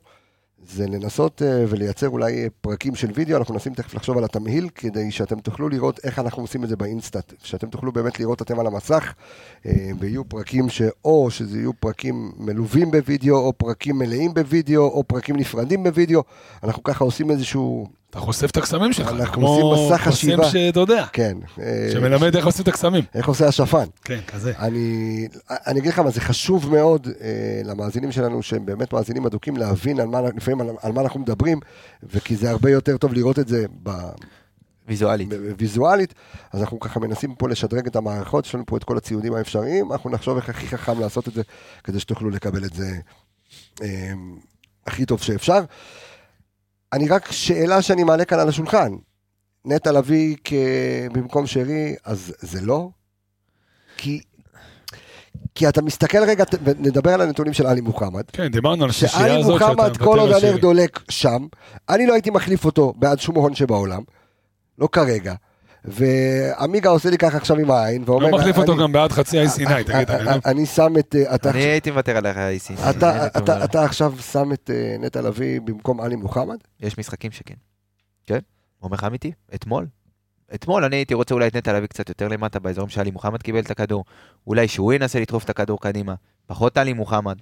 זה לנסות אה, ולייצר אולי פרקים של וידאו, אנחנו מנסים תכף לחשוב על התמהיל, כדי שאתם תוכלו לראות איך אנחנו עושים את זה באינסטאט, שאתם תוכלו באמת לראות אתם על המסך, אה, ויהיו פרקים שאו שזה יהיו פרקים מלווים בווידאו, או פרקים מלאים בווידאו, או פרקים נפרדים בווידאו, אנחנו ככה עושים איזשהו, אתה חושף את הקסמים שלך, אנחנו כמו עושים מסך קוסם. שאתה יודע, כן, אה, שמלמד איך עושים את הקסמים. איך עושה השפן. כן, כזה. אני, אני אגיד לך מה, זה חשוב מאוד אה, למאזינים שלנו, שהם באמת מאזינים אדוקים, להבין על מה, לפעמים על, על מה אנחנו מדברים, וכי זה הרבה יותר טוב לראות את זה ב, ויזואלית. ויזואלית, אז אנחנו ככה מנסים פה לשדרג את המערכות, יש לנו פה את כל הציודים האפשריים, אנחנו נחשוב איך הכי חכם לעשות את זה, כדי שתוכלו לקבל את זה אה, הכי טוב שאפשר. אני רק, שאלה שאני מעלה כאן על השולחן, נטע לביא כ... במקום שרי, אז זה לא? כי... כי אתה מסתכל רגע, נדבר על הנתונים של עלי מוחמד. כן, דיברנו על השישייה שעלי הזאת, שאתה מוחמד, מוותר כל עוד על הנר. דולק שם, אני לא הייתי מחליף אותו בעד שום הון שבעולם, לא כרגע. ועמיגה עושה לי ככה עכשיו עם העין, ואומר... לא מחליף אותו גם בעד חצי אי סיני, תגיד, אני לא... שם את... אה, אני הייתי מוותר עליך, איסי. אתה- אתה- אתה עכשיו שם את אה, נטע לביא במקום עלי מוחמד? יש משחקים שכן. כן? אומר לך אמיתי? אתמול? אתמול אני הייתי רוצה אולי את נטע להביא קצת יותר למטה באזורים שעלי מוחמד קיבל את הכדור. אולי שהוא ינסה לדחוף את הכדור קדימה. פחות עלי מוחמד.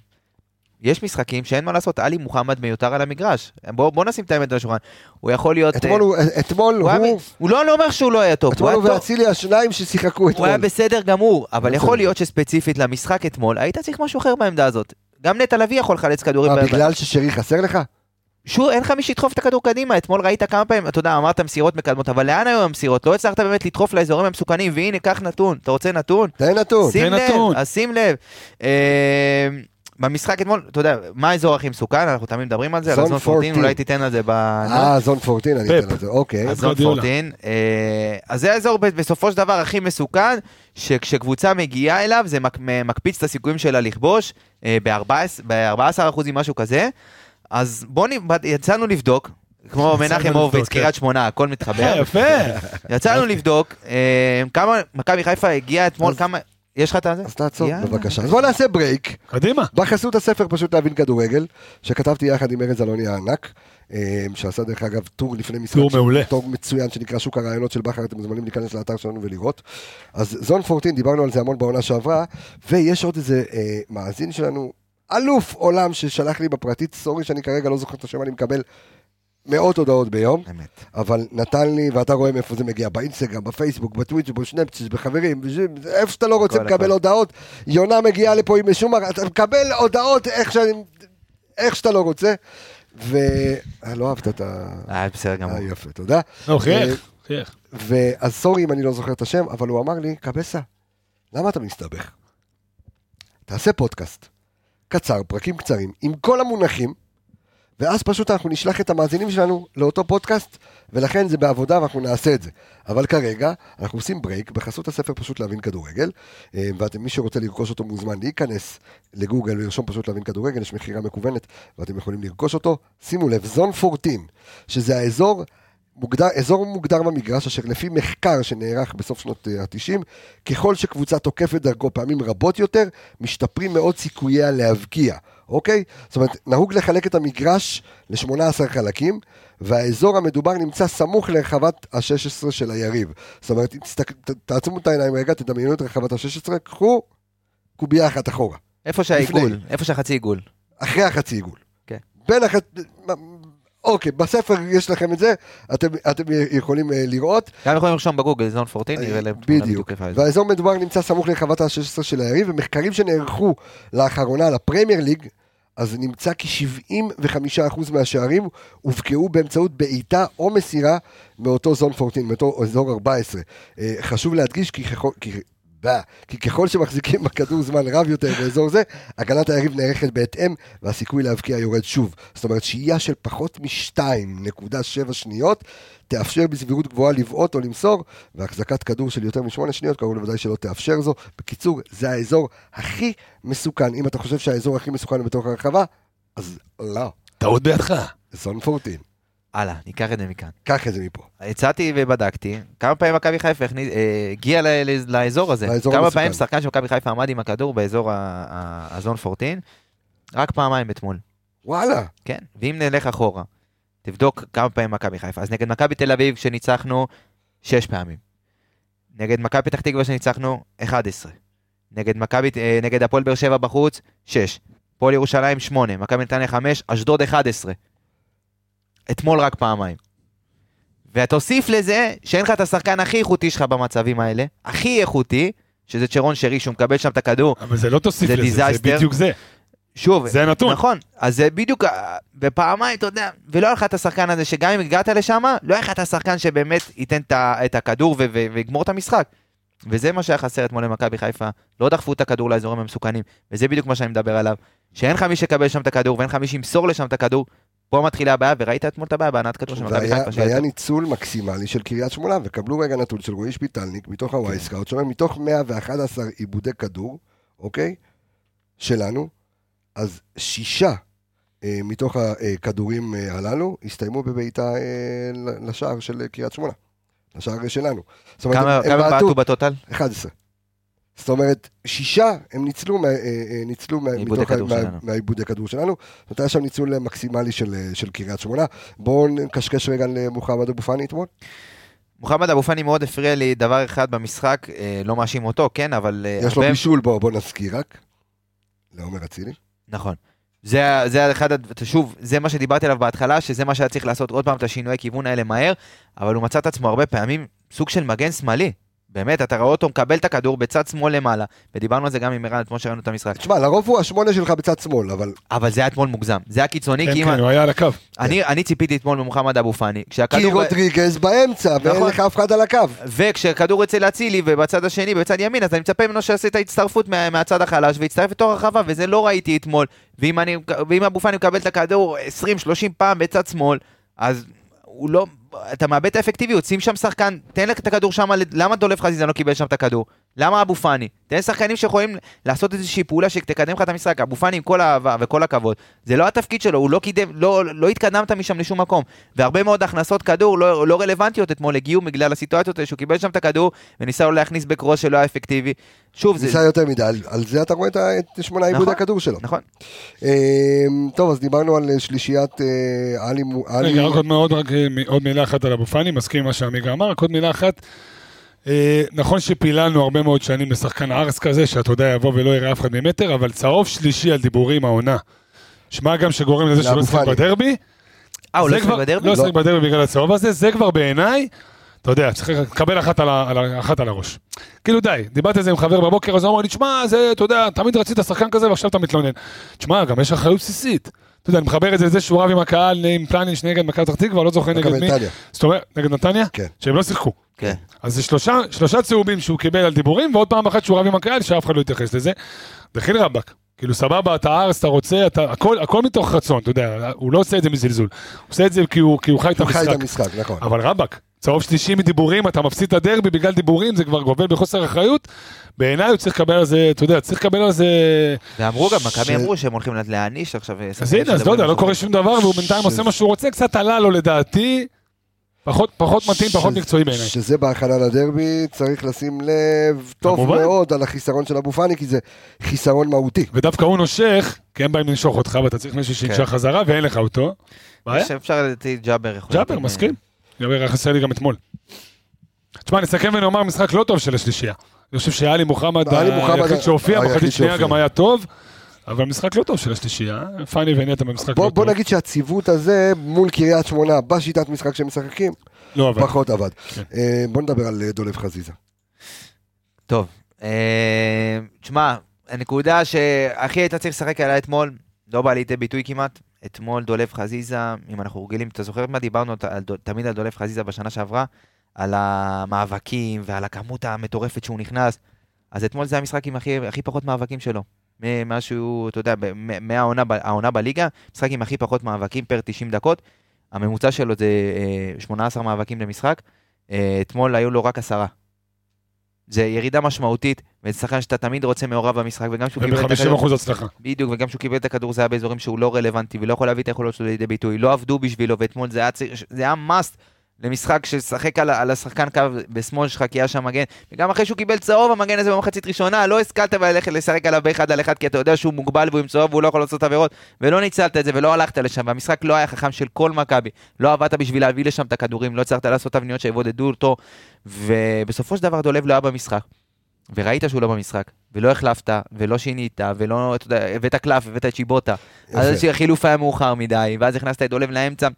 יש משחקים שאין מה לעשות, עלי מוחמד מיותר על המגרש. בוא, בוא נשים את האמת על השולחן. הוא יכול להיות... אתמול אה, הוא- אתמול הוא, הוא... ב- הוא לא, לא אומר שהוא לא היה טוב. אתמול הוא הוא. ואצילי השניים ששיחקו הוא היה אתמול. בסדר גמור, אבל. יכול להיות שספציפית למשחק אתמול, היית צריך משהו אחר בעמדה הזאת. גם נטע לביא יכול לחלץ כדורים. מה, בגלל ששרי חסר לך? שוב, אין לך מי שידחוף את הכדור קדימה, אתמול ראית כמה פעמים, אתה יודע, אמרת מסירות מקדמות, אבל לאן היו המסירות? לא הצלחת באמת לדחוף לאזורים המסוכנים, והנה, קח נתון, אתה רוצה נתון? תן נתון. שים תן לב, נתון. אז שים לב. אה, במשחק אתמול, אתה יודע, מה האזור הכי מסוכן? אנחנו תמיד מדברים על זה, על זון הזון 14, 14. אולי תיתן על זה ב... אה, זון 14, אני. אתן לזה, אוקיי. אז זון גרדיולה. 14. אה, אז זה האזור בסופו של דבר הכי מסוכן, שכשקבוצה מגיעה אליו זה מק- מקפיץ את הסיכויים שלה לכבוש ב-14 אחוזים, משהו כזה. אז בואו, יצאנו לבדוק, כמו מנחם הורוביץ, כן. קריית שמונה, הכל מתחבר. יפה. יצאנו לבדוק אה, כמה מכבי חיפה הגיעה אתמול, כמה... יש לך את הזה? אז תעצור, יאללה. בבקשה. אז בוא נעשה break. קדימה. בחסות הספר פשוט להבין כדורגל, שכתבתי יחד עם ארז אלוני הענק, אה, שעשה דרך אגב טור לפני משחק. טור מעולה. טור מצוין שנקרא שוק הרעיונות של בכר, אתם מוזמנים להיכנס לאתר שלנו ולראות. אז zone 14, דיברנו על זה המון בעונה שעברה, ויש עוד איזה אה, מאזין שלנו, אלוף עולם ששלח לי בפרטית, sorry שאני כרגע לא זוכר את השם, אני מקבל מאות הודעות ביום. אמת. אבל נתן לי, ואתה רואה מאיפה זה מגיע, באינסטגרם, בפייסבוק, בטוויטר, בשנפצ'ס, בחברים, איפה שאתה לא רוצה לקבל. הודעות, יונה מגיעה לפה עם משום מה, אתה מקבל הודעות איך, שאני, איך שאתה לא רוצה, ו... אה, לא אהבת את ה... אה, בסדר גמור. אה, יפה, תודה. לא, אה, חייך, חייך. ואז סורי אם אני לא זוכר את השם, אבל הוא אמר לי, קבסה, למה אתה מסתבך? תעשה פודקאסט, קצר, פרקים קצרים, עם כל המונחים, ואז פשוט אנחנו נשלח את המאזינים שלנו לאותו פודקאסט, ולכן זה בעבודה ואנחנו נעשה את זה. אבל כרגע, אנחנו עושים break בחסות הספר פשוט להבין כדורגל, אה, ואתם, מי שרוצה לרכוש אותו מוזמן להיכנס לגוגל ולרשום פשוט להבין כדורגל, יש מכירה מקוונת, ואתם יכולים לרכוש אותו. שימו לב, zone 14, שזה האזור מוגדר, אזור מוגדר במגרש אשר לפי מחקר שנערך בסוף שנות ה-90, ככל שקבוצה תוקפת דרכו פעמים רבות יותר, משתפרים מאוד סיכוייה להבקיע, אוקיי? זאת אומרת, נהוג לחלק את המגרש ל-18 חלקים, והאזור המדובר נמצא סמוך לרחבת ה-16 של היריב. זאת אומרת, תסתכל, ת, תעצמו את העיניים רגע, תדמיינו את רחבת ה-16, קחו קובייה אחת אחורה, איפה שהעיגול, איפה שהחצי עיגול. אחרי החצי עיגול. כן. בין החצי... אוקיי, בספר יש לכם את זה, אתם, אתם יכולים אה, לראות. גם יכולים לרשום בגוגל זון 14, נראה להם תמונה בדיוק. והאזור מדובר נמצא סמוך לרחבת ה-16 של היריב, ומחקרים שנערכו לאחרונה לפרמייר ליג, אז נמצא כי 75% מהשערים הובקעו באמצעות בעיטה או מסירה מאותו זון 14, מאותו אזור 14. אה, חשוב להדגיש כי ככל... כי... בא, כי ככל שמחזיקים בכדור זמן רב יותר באזור זה, הגנת היריב נערכת בהתאם, והסיכוי להבקיע יורד שוב. זאת אומרת, שהייה של פחות מ-2.7 שניות, תאפשר בסבירות גבוהה לבעוט או למסור, והחזקת כדור של יותר משמונה שניות, קרוב לוודאי שלא תאפשר זו. בקיצור, זה האזור הכי מסוכן. אם אתה חושב שהאזור הכי מסוכן הוא בתוך הרחבה, אז לא, טעות בידך. זון 14. הלאה, ניקח את זה מכאן. קח את זה מפה. הצעתי ובדקתי, כמה פעמים מכבי חיפה אה, הגיע לאזור הזה. לאזור כמה. פעמים שחקן של מכבי חיפה עמד עם הכדור באזור הזון 14? רק פעמיים אתמול. וואלה. כן, ואם נלך אחורה, תבדוק כמה פעמים מכבי חיפה. אז נגד מכבי תל אביב שניצחנו, שש פעמים. נגד מכבי פתח תקווה שניצחנו, 11. נגד מכבי, אה, נגד הפועל באר שבע בחוץ, 6. הפועל ירושלים, 8. מכבי נתניה, 5. אשדוד, 11. אתמול רק פעמיים. ותוסיף לזה שאין לך את השחקן הכי איכותי שלך במצבים האלה, הכי איכותי, שזה צ'רון שרי, שהוא מקבל שם את הכדור. אבל זה לא תוסיף זה לזה, זה disaster. בדיוק זה. שוב, זה נתון. נכון, אז זה בדיוק, אה, ופעמיים, אתה יודע, ולא היה לך את השחקן הזה, שגם אם הגעת לשם, לא היה לך את השחקן שבאמת ייתן את הכדור ויגמור את המשחק. וזה מה שהיה חסר אתמול למכבי חיפה, לא דחפו את הכדור לאזורים המסוכנים, וזה בדיוק מה שאני מדבר עליו, שאין לך מי שיקבל שם את הכדור ואין לך מי שימסור לשם את הכדור, פה מתחילה הבעיה, וראית אתמול את הבעיה בהנעת כדור של מכבי חיפה. והיה ניצול מקסימלי של קריית שמונה, וקבלו רגע נתון של רועי שפיטלניק מתוך ה Wyscout, שאומר מתוך 111 עיבודי כדור, אוקיי? שלנו, אז שישה אה, מתוך הכדורים אה, הללו הסתיימו בבעיטה אה, לשער של קריית שמונה. לשער שלנו. זאת אומרת, כמה בעטו בטוטל? 11. זאת אומרת, שישה הם ניצלו, אה, אה, ניצלו. מהעיבודי כדור שלנו. זאת אומרת, היה שם ניצול מקסימלי של, אה, של קריית שמונה. בואו נקשקש רגע למוחמד אבו פאני אתמול. מוחמד אבו פאני מאוד הפריע לי דבר אחד במשחק, אה, לא מאשים אותו, כן, אבל... אה, יש לו בישול, בואו בוא נזכיר רק. לעומר אצילי. נכון. זה, זה אחד, שוב, זה מה שדיברתי עליו בהתחלה, שזה מה שהיה צריך לעשות עוד פעם את השינויי כיוון האלה מהר, אבל הוא מצא את עצמו הרבה פעמים סוג של מגן שמאלי, באמת, אתה רואה אותו מקבל את הכדור בצד שמאל למעלה, ודיברנו על זה גם עם ערן אתמול שראינו את המשחק. תשמע, לרוב הוא השמונה שלך בצד שמאל, אבל אבל זה היה אתמול מוגזם, זה היה קיצוני, כן, כי אם... כן, הוא היה על הקו. אני אני ציפיתי אתמול ממוחמד אבו פאני, כי כשהכדור... רודריגז באמצע, ואין נכון. לך אף אחד על הקו. וכשכדור אצל אצילי ובצד השני, בצד ימין, אז אני מצפה ממנו שיעשה את ההצטרפות מה, מהצד החלש ויצטרף לתוך הרחבה, וזה לא ראיתי אתמול. ואם, אני, ואם אבו פאני מקבל את הכדור 20-30 פעם בצד שמאל, אז הוא לא... אתה מאבד את האפקטיביות, שים שם שחקן, תן לך את הכדור שם, למה דולב חזיזה לא קיבל שם את הכדור? למה אבו פאני? תן שחקנים שיכולים לעשות איזושהי פעולה שתקדם לך את המשחק. אבו פאני עם כל האהבה וכל הכבוד, זה לא התפקיד שלו, הוא לא קידם, לא, לא התקדמת משם לשום מקום. והרבה מאוד הכנסות כדור לא, לא רלוונטיות אתמול הגיעו בגלל הסיטואציות האלה שהוא קיבל שם את הכדור וניסה לו להכניס בקרוס שלא היה אפקטיבי. שוב, זה... ניסה יותר מדי, על- על זה אתה רואה את את שמונה עיבודי נכון. הכדור שלו. נכון. אמ, טוב, אז דיברנו על שלישיית אה, עלי עלי... רגע, רק עוד מאוד, רק אה, מ- עוד מילה אחת על אבו פאני, מסכים עם מה שעמיגה אמר, רק עוד מילה אחת. אה, נכון שפיללנו הרבה מאוד שנים לשחקן ארס כזה, שאתה יודע, יבוא ולא יראה אף אחד ממטר, אבל צהוב שלישי על דיבורים העונה. שמע גם שגורם לזה שלא לאבו ישחק. בדרבי. אה, הוא לא ישחק בדרבי? לא ישחק בדרבי בגלל הצהוב הזה, זה כבר בעיניי, אתה יודע, צריך לקבל אחת על, ה- על, ה- אחת על הראש. כאילו די, דיברתי על זה עם חבר בבוקר, אז הוא אמר לי, תשמע, זה, אתה יודע, תמיד רצית שחקן כזה ועכשיו אתה מתלונן. תשמע, גם יש אחריות בסיסית. אתה יודע, אני מחבר את זה לזה שהוא רב עם הקהל, עם פלניש נגד מכבי פתח תקווה, לא זוכר נגד מי. נתניה. זאת אומרת, נגד נתניה? כן. שהם לא שיחקו. כן. אז זה שלושה, שלושה צהובים שהוא קיבל על דיבורים, ועוד פעם אחת שהוא רב עם הקהל, שאף אחד לא יתייחס לזה. דחיל רבאק. כאילו סבבה, אתה ארס, אתה רוצה, אתה, הכל, הכל מתוך רצון, אתה יודע, הוא לא עושה את זה מזלזול. הוא עושה את זה כי הוא, כי הוא חי את הוא חי את המשחק. המשחק, נכון. אבל רבאק, צהוב שלישי מדיבורים, אתה מפסיד את הדרבי בגלל דיבורים, זה כבר גובל בחוסר אחריות. בעיניי הוא צריך לקבל על זה, אתה יודע, צריך לקבל על זה... ואמרו גם, מכבי אמרו שהם הולכים להעניש עכשיו. אה, אז הנה, אז לא יודע, לא. קורה שום דבר, והוא בינתיים עושה מה שהוא רוצה, קצת עלה לו לדעתי. פחות, פחות מתאים, פחות ש- מקצועי בעיניי. שזה בהכנה לדרבי, צריך לשים לב טוב כמובן. מאוד על החיסרון של אבו פאני, כי זה חיסרון מהותי. ודווקא הוא נושך, כי הם באים לנשוך אותך, ואתה צריך מישהו שינשך כן. חזרה, ואין לך אותו. בעיה? שאפשר לדעתי ג'אבר יכול... ג'אבר, מסכים. ג'אבר היה חסר לי גם אתמול. תשמע, נסכם ונאמר משחק לא טוב של השלישייה. אני חושב שאלי מוחמד היחיד שהופיע, מחצית שנייה. גם היה טוב, אבל משחק לא טוב של השלישייה. פאני ונטע במשחק בוא, לא בוא טוב. נגיד שהציוות הזה מול קריית שמונה בשיטת משחק שהם משחקים, לא, אבל... פחות עבד. כן. אה, בוא נדבר על אה, דולב חזיזה. טוב, אה, תשמע, הנקודה שהכי היית צריך לשחק עליה אתמול, לא באה לידי ביטוי כמעט. אתמול דולב חזיזה, אם אנחנו רגילים, אתה זוכר מה דיברנו תמיד על דולב חזיזה בשנה שעברה? על המאבקים ועל הכמות המטורפת שהוא נכנס. אז אתמול זה המשחק עם הכי, הכי פחות מאבקים שלו. משהו, אתה יודע, מהעונה בליגה, משחק עם הכי פחות מאבקים פר 90 דקות. הממוצע שלו זה אה, 18 מאבקים למשחק. אה, אתמול היו לו רק עשרה. זה ירידה משמעותית, וזה שחקן שאתה תמיד רוצה מעורב במשחק, וגם כשהוא קיבל את וב-50% הכדור, הצלחה. בדיוק, וגם כשהוא קיבל את הכדור זה היה באזורים שהוא לא רלוונטי, ולא יכול להביא את היכולות שלו לידי ביטוי, לא עבדו בשבילו, ואתמול זה היה, זה היה must למשחק ששחק על, על השחקן קו בשמאל שלך, כי היה שם מגן, וגם אחרי שהוא קיבל צהוב, המגן הזה במחצית ראשונה, לא השכלת ללכת לשחק עליו באחד על אחד, כי אתה יודע שהוא מוגבל והוא עם צהוב והוא לא יכול לעשות עבירות, ולא ניצלת את זה ולא הלכת לשם, והמשחק לא היה חכם של כל מכבי, לא עבדת בשביל להביא לשם את הכדורים, לא הצלחת לעשות תבניות שיבודדו אותו, ובסופו של דבר דולב לא היה במשחק. וראית שהוא לא במשחק, ולא החלפת, ולא שינית, ולא, אתה יודע, הבאת קלף, הבאת את שיבוטה. אז החילוף היה מאוחר מדי, ואז הכנסת את דולב לאמצע,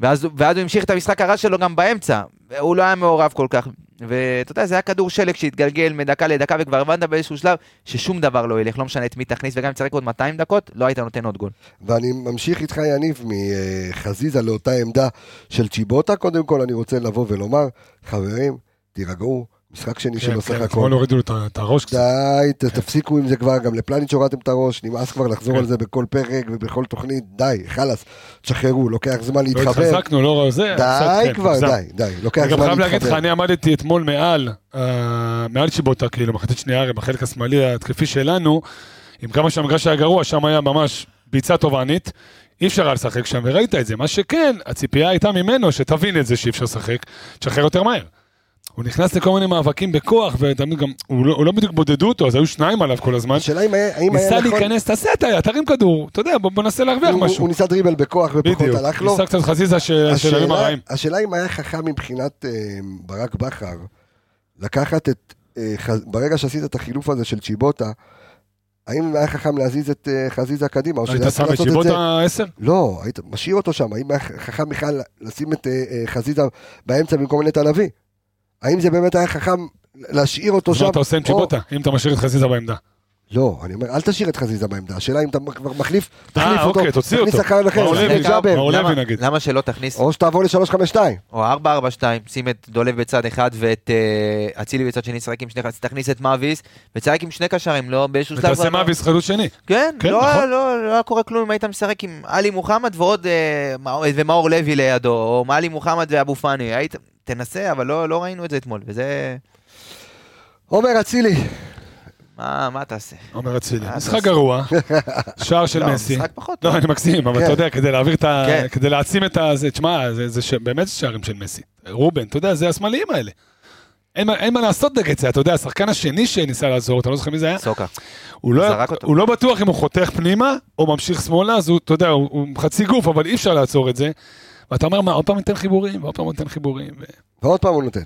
ואז, ואז הוא המשיך את המשחק הרע שלו גם באמצע. הוא לא היה מעורב כל כך. ואתה יודע, זה היה כדור שלג שהתגלגל מדקה לדקה, וכבר הבנת באיזשהו שלב ששום דבר לא ילך, לא משנה את מי תכניס, וגם אם תשחק עוד 200 דקות, לא היית נותן עוד גול. ואני ממשיך איתך, יניב, מחזיזה לאותה עמדה של צ'יבוטה. קודם כל, אני רוצה לבוא ולומר, חברים, תירגעו, משחק שני שלו סך כן, הכל. אתמול הורידו את הראש קצת. די, ת- תפסיקו עם זה כבר, גם לפלניץ' הורדתם את הראש, נמאס כבר לחזור כן. על זה בכל פרק ובכל תוכנית, די, חלאס, תשחררו, לוקח זמן לא להתחבר. התחזקנו, לא זה. די כן, כבר. די, די, לוקח אני גם זמן חייב להגיד לך, להתחבר. אני עמדתי אתמול מעל, אה, מעל שיבוטה, כאילו, מחצית שנייה, הרי בחלק השמאלי ההתקפי שלנו, עם כמה שהמגרש היה גרוע, שם היה ממש ביצה תובענית. אי אפשר היה לשחק שם, וראית את זה. מה שכן, הציפייה הייתה ממנו שתבין את זה שאי אפשר לשחק, תשחרר יותר מהר. הוא נכנס לכל מיני מאבקים בכוח, ותמיד גם, הוא לא, הוא לא בדיוק בודדו אותו, אז היו שניים עליו כל הזמן. השאלה אם היה האם ניסה היה נכון, להיכנס, תעשה את ה... תרים כדור, אתה יודע, בוא בוא ננסה להרוויח הוא- משהו. הוא ניסה דריבל בכוח ופחות בדיוק, הלך לו. ניסה קצת חזיזה של הימים הרעים. השאלה אם היה חכם מבחינת אה, ברק בכר, לקחת את, אה, ח- ברגע שעשית את החילוף הזה של צ'יבוטה, האם היה חכם להזיז את אה, חזיזה קדימה, היית שם את את. שיבוטה עשר? לא, היית משאיר אותו שם, האם היה חכם בכלל לשים את אה, אה, חזיזה באמצע במקום נטע לביא? האם זה באמת היה חכם להשאיר אותו שם. מה אתה עושה עם צ'יבוטה, אם אתה משאיר את חזיזה בעמדה? לא, אני אומר, אל תשאיר את חזיזה בעמדה, השאלה אם אתה כבר מחליף, תחליף אה, אותו, אוקיי, תוציא תכניס אותו. שחקן אחר, לוי למה- נגיד. למה שלא תכניס, או שתעבור ל-352. או 4-4-2, שים את דולב בצד אחד ואת אה, אצילי בצד שני, שחק עם שני חצי, תכניס את מאביס, ותשחק עם שני קשרים, לא באיזשהו שלב... ותעשה מאביס חלוץ שני. כן, כן, לא, נכון. לא, לא, היה קורה כלום אם היית משחק עם עלי מוחמד ועוד, אה, מאור- ומאור לוי לידו, או עלי מוחמד ואבו פאני, תנסה, אבל לא, לא ראינו את זה אתמול, וזה, עומר אצילי, מה, מה תעשה? עומר אצילי. משחק גרוע, שער של לא, מסי. משחק פחות לא. אני מקסים, אבל כן. אתה יודע, כדי להעביר את ה... כן. כדי להעצים את ה... זה- תשמע, זה- זה ש- באמת שערים של מסי. רובן, אתה יודע, זה השמאליים האלה. אין מה- אין מה לעשות נגד זה, אתה יודע, השחקן השני שניסה לעזור, אתה לא זוכר מי זה היה? סוקה. הוא לא, זרק אותו. הוא לא בטוח אם הוא חותך פנימה, או ממשיך שמאלה, אז הוא, אתה יודע, הוא, הוא חצי גוף, אבל אי אפשר לעצור את זה. ואתה אומר, מה, עוד פעם ניתן חיבורים, ועוד פעם ניתן חיבורים. ו... ועוד פעם הוא נותן.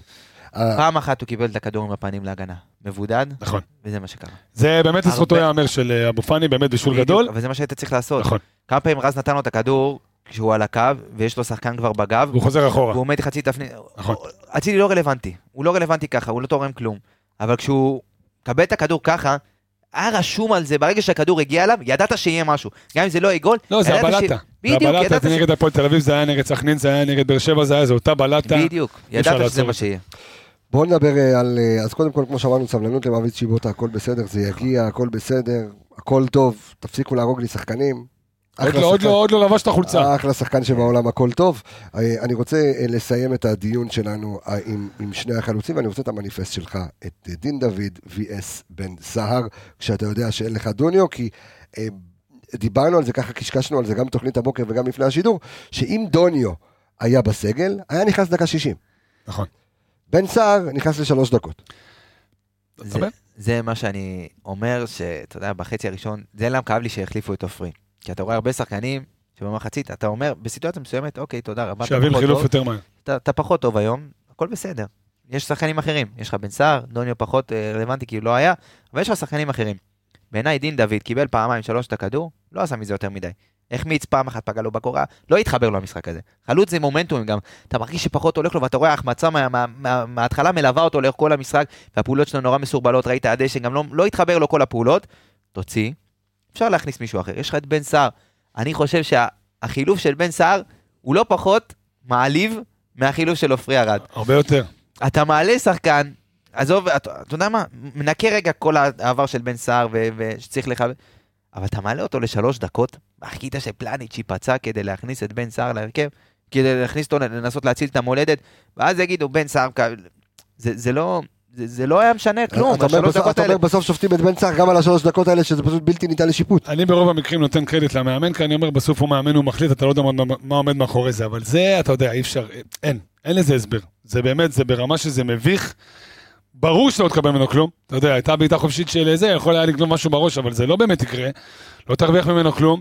אה, פעם אחת הוא קיבל את הכדור עם הפנים להגנה. מבודד, נכון. וזה מה שקרה. זה באמת לזכותו הרבה- ייאמר של אה, אבו פאני, באמת בישול גדול. אבל זה מה שהיית צריך לעשות. נכון. כמה פעמים רז נתן לו את הכדור כשהוא על הקו, ויש לו שחקן כבר בגב, והוא חוזר אחורה. והוא עומד חצי תפנית. נכון. אצילי לא רלוונטי, הוא לא רלוונטי ככה, הוא לא תורם כלום. אבל כשהוא מקבל את הכדור ככה, היה רשום על זה, ברגע שהכדור הגיע אליו, ידעת שיהיה משהו. גם אם זה לא יהיה גול, לא, זה ידעת ש- הבלטה. זה בדיוק, הבלטה, ידעת זה ש- נגד הפועל תל אביב, זה היה נגד סכנין, זה היה נגד באר שבע, זה היה, זה אותה בלטה. בדיוק, ידעת שזה מה זה. שיהיה. בואו נדבר אה, על... אה, אז קודם כל, כמו שאמרנו, סבלנות למאביץ שיבוטה, הכל בסדר, זה יגיע, הכל בסדר, הכל טוב, תפסיקו להרוג לי שחקנים. עוד לא- עוד. לא- עוד לא לבש את החולצה. אחלה שחקן שבעולם הכל טוב. אה, אני רוצה אה, לסיים את הדיון שלנו אה, עם, עם שני החלוצים, ואני רוצה את המניפסט שלך, את דין דוד vs בן סהר, כשאתה יודע שאין לך דוניו, כי אה, דיברנו על זה, ככה קשקשנו על זה גם בתוכנית הבוקר וגם לפני השידור, שאם דוניו היה בסגל, היה נכנס דקה 60. נכון. בן סהר נכנס לשלוש דקות. זה-. זה מה שאני אומר, שאתה יודע, בחצי הראשון, זה למה כאב לי שהחליפו את עופרי. כי אתה רואה הרבה שחקנים שבמחצית, אתה אומר, בסיטואציה מסוימת, אוקיי, תודה רבה, אתה שיביאו פחות חילוף טוב, יותר מהר. אתה, אתה פחות טוב היום, הכל בסדר. יש שחקנים אחרים, יש לך בן סער, דוניו פחות אה, רלוונטי כי הוא לא היה, אבל יש לך שחקנים אחרים. בעיניי דין דוד קיבל פעמיים שלוש את הכדור, לא עשה מזה יותר מדי. החמיץ פעם אחת, פגע לו בקורה, לא התחבר לו המשחק הזה. חלוץ זה מומנטום גם, אתה מרגיש שפחות הולך לו ואתה רואה החמצה מה- מה- מה- מההתחלה מלווה אותו לאורך כל המשחק, והפעולות שלו נורא מסורבלות, ראית הדשא, גם לא, לא התחבר לו כל הפעולות, תוציא, אפשר להכניס מישהו אחר. יש לך את בן סער, אני חושב שהחילוף של בן סער הוא לא פחות מעליב מהחילוף של עופרי ארד. הרבה יותר. אתה מעלה שחקן, עזוב, אתה, אתה יודע מה, מנקה רגע כל העבר של בן סער ושצריך לך, אבל אתה מעלה אותו לשלוש דקות, חיכית שפלניץ' ייפצע כדי להכניס את בן סער להרכב, כדי להכניס אותו, לנסות להציל את המולדת, ואז יגידו בן סער, זה, זה לא... זה, זה לא היה משנה כלום, אתה בסוף- דקות אתה האלה. אומר בסוף שופטים את בן סער גם על השלוש דקות האלה, שזה פשוט בלתי ניתן לשיפוט. אני ברוב המקרים נותן קרדיט למאמן, כי אני אומר, בסוף הוא מאמן, הוא מחליט, אתה לא יודע מה, מה עומד מאחורי זה, אבל זה, אתה יודע, אי אפשר, אין, אין לזה הסבר. זה באמת, זה ברמה שזה מביך. ברור שאתה לא תקבל ממנו כלום, אתה יודע, הייתה בעיטה חופשית של זה, יכול היה לגנוב משהו בראש, אבל זה לא באמת יקרה, לא תרוויח ממנו כלום.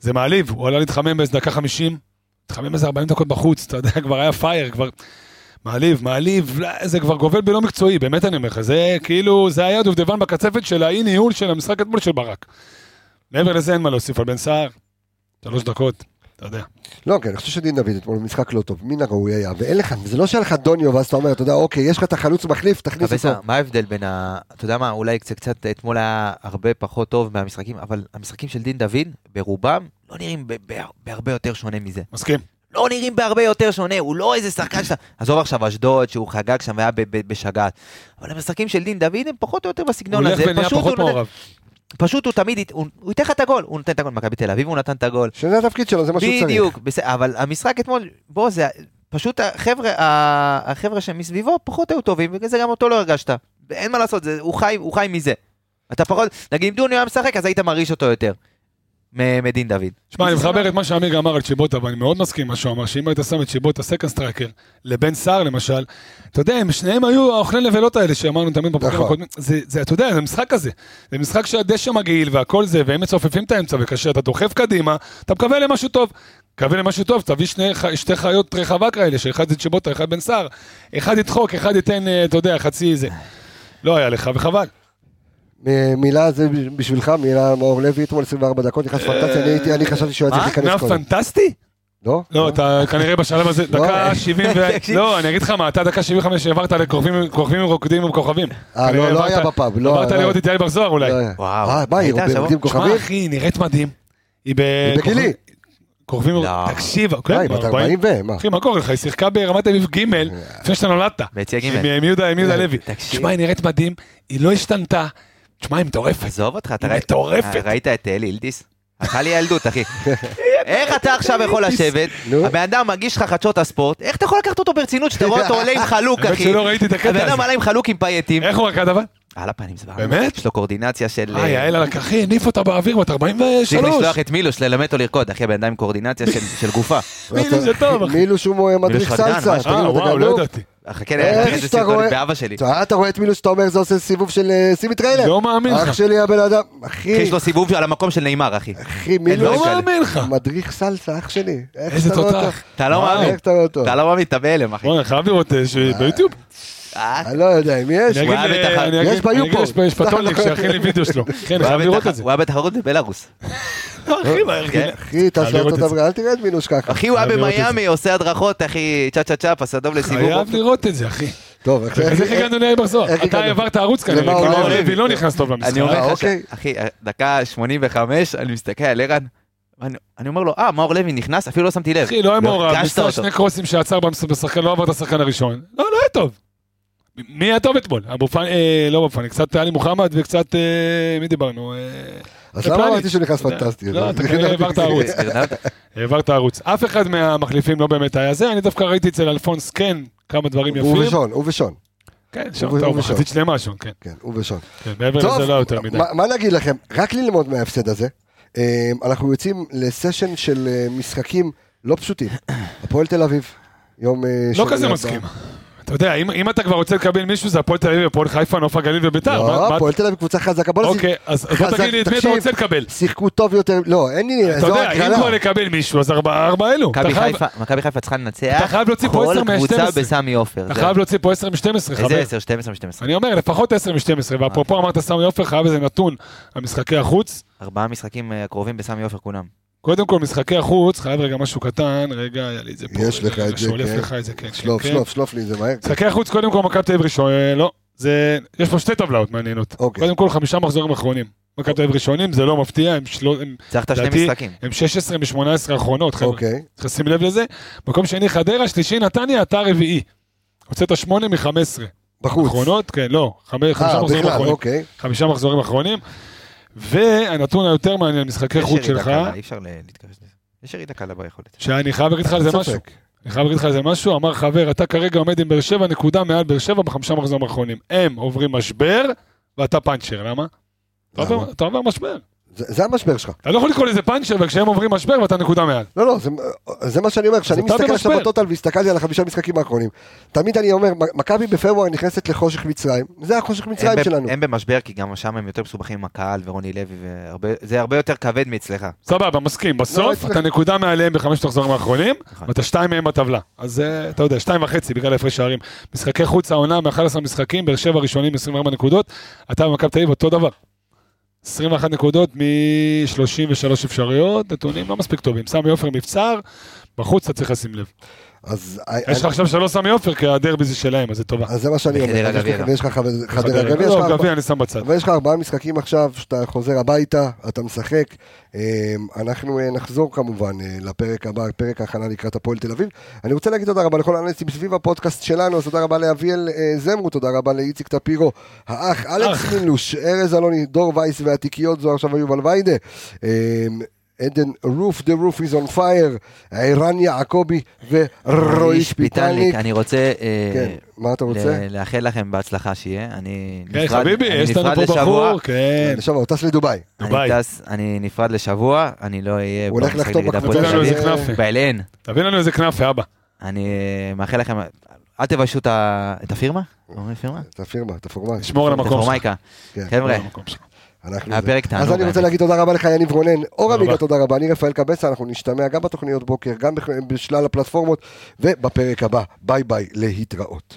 זה מעליב, הוא עלה להתחמם באיזה דקה חמישים, התחמם איזה 40 דקות בחוץ, אתה יודע, כבר היה פייר, כבר... מעליב, מעליב, לא, זה כבר גובל בלא מקצועי, באמת אני אומר לך, זה כאילו, זה היה דובדבן בקצפת של האי ניהול של המשחק אתמול של ברק. מעבר לזה אין מה להוסיף על בן סער, שלוש דקות, אתה יודע. לא, כן, אני חושב שדין דוד אתמול במשחק לא טוב, מן הראוי היה, ואין לך, זה לא שהיה לך דוניו, ואז אתה אומר, אתה יודע, אוקיי, יש לך את החלוץ מחליף, תכניס אותו. מה ההבדל בין ה... אתה יודע מה, אולי קצת, קצת אתמול היה הרבה פחות טוב מהמשחקים, אבל המשחקים של דין דוד, ברובם, לא נראים בהרבה יותר שונה מזה. מסכים. לא נראים בהרבה יותר שונה, הוא לא איזה שחקן שאתה... עזוב עכשיו אשדוד, שהוא חגג שם והיה בשגעת. אבל המשחקים של דין דוד הם פחות או יותר הוא בסגנון הולך הזה. ונהיה פשוט פחות הוא נותן- מעורב. פשוט הוא תמיד, הוא הוא ייתן לך את הגול, הוא נותן את הגול, מכבי תל אביב הוא נתן את הגול. שזה התפקיד שלו, זה מה שהוא צריך. בדיוק, בסדר, אבל המשחק אתמול, בוא, זה פשוט החבר'ה, החבר'ה שמסביבו פחות היו טובים, בגלל זה גם אותו לא הרגשת. אין מה לעשות, זה, הוא, חי, הוא חי מזה. אתה פחות, נגיד אם דוניו היה משחק, אז היית מרעיש אותו יותר. מדין דוד. שמע, אני מחבר את מה שאמיר אמר על צ'יבוטה, ואני מאוד מסכים עם מה שהוא אמר, שאם היית שם את צ'יבוטה second striker לבן סער למשל, אתה יודע, הם שניהם היו האוכלי נבלות האלה שאמרנו תמיד בפרקים נכון. הקודמים, זה, אתה יודע, זה משחק כזה. זה משחק שהדשא מגעיל והכל זה, והם מצופפים את האמצע, וכאשר אתה דוחף קדימה, אתה מקווה למשהו טוב. מקווה למשהו טוב, תביא שני, שתי חיות רחבה כאלה, שאחד זה צ'יבוטה, אחד בן סער, אחד ידחוק, אחד ייתן, אה, אתה יודע, חצי זה. לא היה לך, וחבל. מילה זה בשבילך, מילה מאור לוי, אתמול 24 דקות, נכנס פנטסטי, אני הייתי- אני חשבתי שהוא היה צריך מה? להיכנס מה קודם. פנטסטי? לא? לא, אתה כנראה בשלב הזה, דקה 70 ו... תקשיב. לא, אני אגיד לך מה, אתה דקה 75 העברת לכוכבים כוכבים רוקדים וכוכבים. אה, כנראה לא, לא היה בפאב, לא, עברת לא. לראות את יאיר בר זוהר אולי. לא. וואו. אה, מה, היא היית השבוע? עובדים שמע כוכבים? אחי, היא נראית מדהים. היא. בגילי. כוכבים- כוכבים... לא. תקשיב, אה, כן, בת ב- 40 ו... מה? אחי, מה קורה לך? היא שיחקה ברמת אביב ג' לפני שאתה נולדת. ביציע ג'. עם- עם יהודה עם לוי. תקשיב. תשמע, היא נראית מדהים, היא לא השתנתה. תשמע, היא מטורפת. עזוב אותך, אתה היא ראית- מטורפת. ראית את אלי אילדיס? הלכה לי ילדות, אחי. איך אתה עכשיו יכול לשבת. הבן אדם מגיש לך חדשות הספורט, איך אתה יכול לקחת אותו ברצינות שאתה רואה אותו עולה עם חלוק, האמת אחי? שלא ראיתי את הקטע הבן אדם. עלה עם חלוק עם פייטים. איך הוא רקד אבל? על הפנים זה באמת? יש לו קורדינציה של... אה, יעל על אחי, הניף אותה באוויר, בת צריך 43. לשלוח את מילוש ללמד אותו לרקוד, אחי, הבן אדם עם קורדינציה של- של גופה. מילוש זה טוב, אחי. מילוש הוא מדריך סלסה. אה, אתה וואו, לא? ידעתי. חכה, איך נראה איזה שאתה סרטון רואה- באבא שלי. אתה אתה רואה את מילוש שאתה אומר זה עושה סיבוב של אה, סימי טריילר? לא מאמין אח לך. שלי הבן אדם, אחי, יש לו סיבוב על המקום של נעימר, אחי. אחי, מילוש, לא מאמין לך. מדריך סלסה, אח שלי. איזה אתה תותח. אתה לא. מאמין. אתה? אתה לא מאמין, אתה בהלם, אחי. בוא'נה, חייב לראות אה, ביוטיוב. אה, אני לא יודע אם יש. אני הוא אני יש אני ביופורט. יש פטולניק שיכין לי וידאו שלו. כן, הוא חייב לראות את זה. הוא היה בתחרות בבלארוס. אחי, כן. אחי, טס לארצות. הברית, אל תראה את מילוש ככה. אחי, הוא היה במיאמי, עושה הדרכות, אחי, צ'ה צ'ה צ'ה, פס אדום לסיבוב. חייב לראות את זה, אחי. טוב, איך- אז איך הגענו זוהר? איך אתה? העברת ערוץ כנראה, כי לא? לוי לא נכנס טוב למשחק. אני אומר לך, אוקיי. אחי, דקה 85, אני מסתכל על ערן, אני אומר לו, אה, מאור לוי נכנס? אפילו לא שמתי לב. אחי, לא היה לא מעורב, ניסה. שני קרוסים שעצר בשחקן, לא עבר את השחקן הראשון. לא, לא היה טוב. מי היה טוב אתמול? אבו פאני, אה, לא אבו פאני, קצת עלי מוחמד וקצת, אה, מי דיברנו? אה, אז למה. אמרתי שהוא נכנס פנטסטי? לא, אתה כנראה העברת ערוץ. העברת ערוץ. אף אחד מהמחליפים לא באמת היה זה, אני דווקא ראיתי אצל אלפונס כן כמה דברים הוא יפים. ושון, הוא ושון. כן, הוא שם ו- טוב, הוא. מחצית שלמה שם, כן. כן, הוא ושון. כן, מעבר לזה לא יותר מדי. מה- נגיד לכם? רק ללמוד מההפסד הזה. אה, אנחנו יוצאים לסשן של אה, משחקים לא פשוטים. הפועל תל אביב, יום... אה, לא כזה. מסכים. אתה יודע, אם אם אתה כבר רוצה לקבל מישהו, זה הפועל תל אביב, הפועל חיפה, נוף הגליל וביתר. לא, הפועל תל אביב קבוצה חזקה. בוא נשים... אוקיי, אז בוא תגיד לי את מי אתה. רוצה לקבל. שיחקו טוב יותר, לא, אין לי, אתה יודע, אם. כבר לקבל מישהו, אז ארבעה ארבעה אלו. מכבי חיפה- צריכה לנצח אתה חייב להוציא פה כל 10 מה- קבוצה 12. בסמי עופר. אתה זה- חייב להוציא פה 10 מ-12, איזה חבר. 10? 12 מ-12. אני אומר, לפחות 10 מ-12, ואפרופו אמרת סמי עופר, חייב איזה נתון על משחקי החוץ. ארבעה משחקים אה, הקרובים בסמי עופר כולם. קודם כל, משחקי החוץ, חייב רגע משהו קטן, רגע, היה לי את זה פה. יש לך את זה, שולף כן. לך את זה, כן. כן, שלוף, כן. שלוף, שלוף לי את זה מהר. משחקי החוץ, קודם כל, מכבי תל אביב ראשון, אה, לא, זה, יש פה שתי טבלאות מעניינות. אוקיי. קודם כל, חמישה מחזורים אחרונים. מכבי תל אביב ראשונים, זה לא מפתיע, הם שלו- הם- צריך את השני משחקים. הם 16 מ-18 האחרונות, חבר'ה. אוקיי. צריך לשים לב לזה. מקום שני, חדרה, שלישי, נתניה, אתה רביעי. הוצאת 8 מ-15. בחוץ. אחרונות, כן, לא, חמש- חמישה אה, מחזורים בכלל, אחרונים. אוקיי. חמישה מחזורים אחרונים. והנתון היותר מעניין, משחקי יש חוץ ירידה שלך, קלה, אי אפשר להתכחש לזה. יש ירידה קלה ביכולת. שאני חייב להגיד לך על זה משהו. אני חייב להגיד לך על זה משהו, אמר חבר, אתה כרגע עומד עם באר שבע נקודה מעל באר שבע בחמישה מחזורים האחרונים. הם עוברים משבר, ואתה פאנצ'ר, למה? אתה עובר משבר. זה זה המשבר שלך. אתה לא יכול לקרוא לזה פאנצ'ר, וכשהם עוברים משבר ואתה נקודה מעל. לא, לא, זה, זה מה שאני אומר, כשאני מסתכל עכשיו. בטוטל והסתכלתי על החמישה משחקים האחרונים, תמיד אני אומר, מכבי בפברואר נכנסת לחושך מצרים, זה החושך מצרים הם שלנו. הם במשבר כי גם שם הם יותר מסובכים עם הקהל ורוני לוי, וזה הרבה יותר כבד מאצלך. סבבה, מסכים. בסוף אצלך- אתה נקודה מעליהם בחמשת המחזורים האחרונים, נכון. ואתה שתיים מהם בטבלה. אז אה, אתה יודע, שתיים וחצי בגלל הפרש שערים. משחקי חוץ העונה מ-11 משחקים, באר שבע ראשונים 24 נקודות, אתה במכבי תל אביב אותו דבר. 21 נקודות מ-33 אפשריות, נתונים לא מספיק טובים. סמי עופר מבצר, בחוץ אתה צריך לשים לב. אז יש לך עכשיו שלוש סמי עופר, כי הדרבי זה שלהם, אז זה טובה. אז זה מה שאני אומר. ויש לך חדרה גביע, לא, גביע אני שם בצד. אבל יש לך ארבעה משחקים עכשיו, שאתה חוזר הביתה, אתה משחק. אה, אנחנו אה, נחזור כמובן אה, לפרק הבא, פרק ההכנה לקראת הפועל תל אביב. אני רוצה להגיד תודה רבה לכל האנליסטים סביב הפודקאסט שלנו, אז תודה רבה לאביאל אה, זמרו, תודה רבה לאיציק טפירו, האח, אלכס. מילוש, ארז אלוני, דור וייס והתיקיות, זו עכשיו יובל ויידה. עדן רוף, the roof is on fire, ערן יעקבי ורועי שפיטלניק. אני רוצה אה, כן, מה אתה רוצה? לאחל לכם בהצלחה שיהיה. אני כן, נפרד- חביבי, אני יש לנו פה לשבוע. בחור, כן. נשמה, הוא טס לדובאי. דובאי. אני נפרד לשבוע, אני לא אהיה הוא הולך לחתום בקבוצה תביא לנו תל איזה אביב. כנאפה. באלן. תביא לנו איזה כנאפה, אבא. אני אה, מאחל לכם, אל תביישו את הפירמה? את הפירמה, את הפורמאי. שמור על המקום שלך. כן. חבר'ה, היה זה. פרק תענוג. אז אני רוצה. להגיד תודה רבה לך יניב רונן, אור עמיגה. תודה רבה, אני רפאל קבסה, אנחנו נשתמע גם בתוכניות בוקר, גם בשלל הפלטפורמות ובפרק הבא, ביי ביי, להתראות.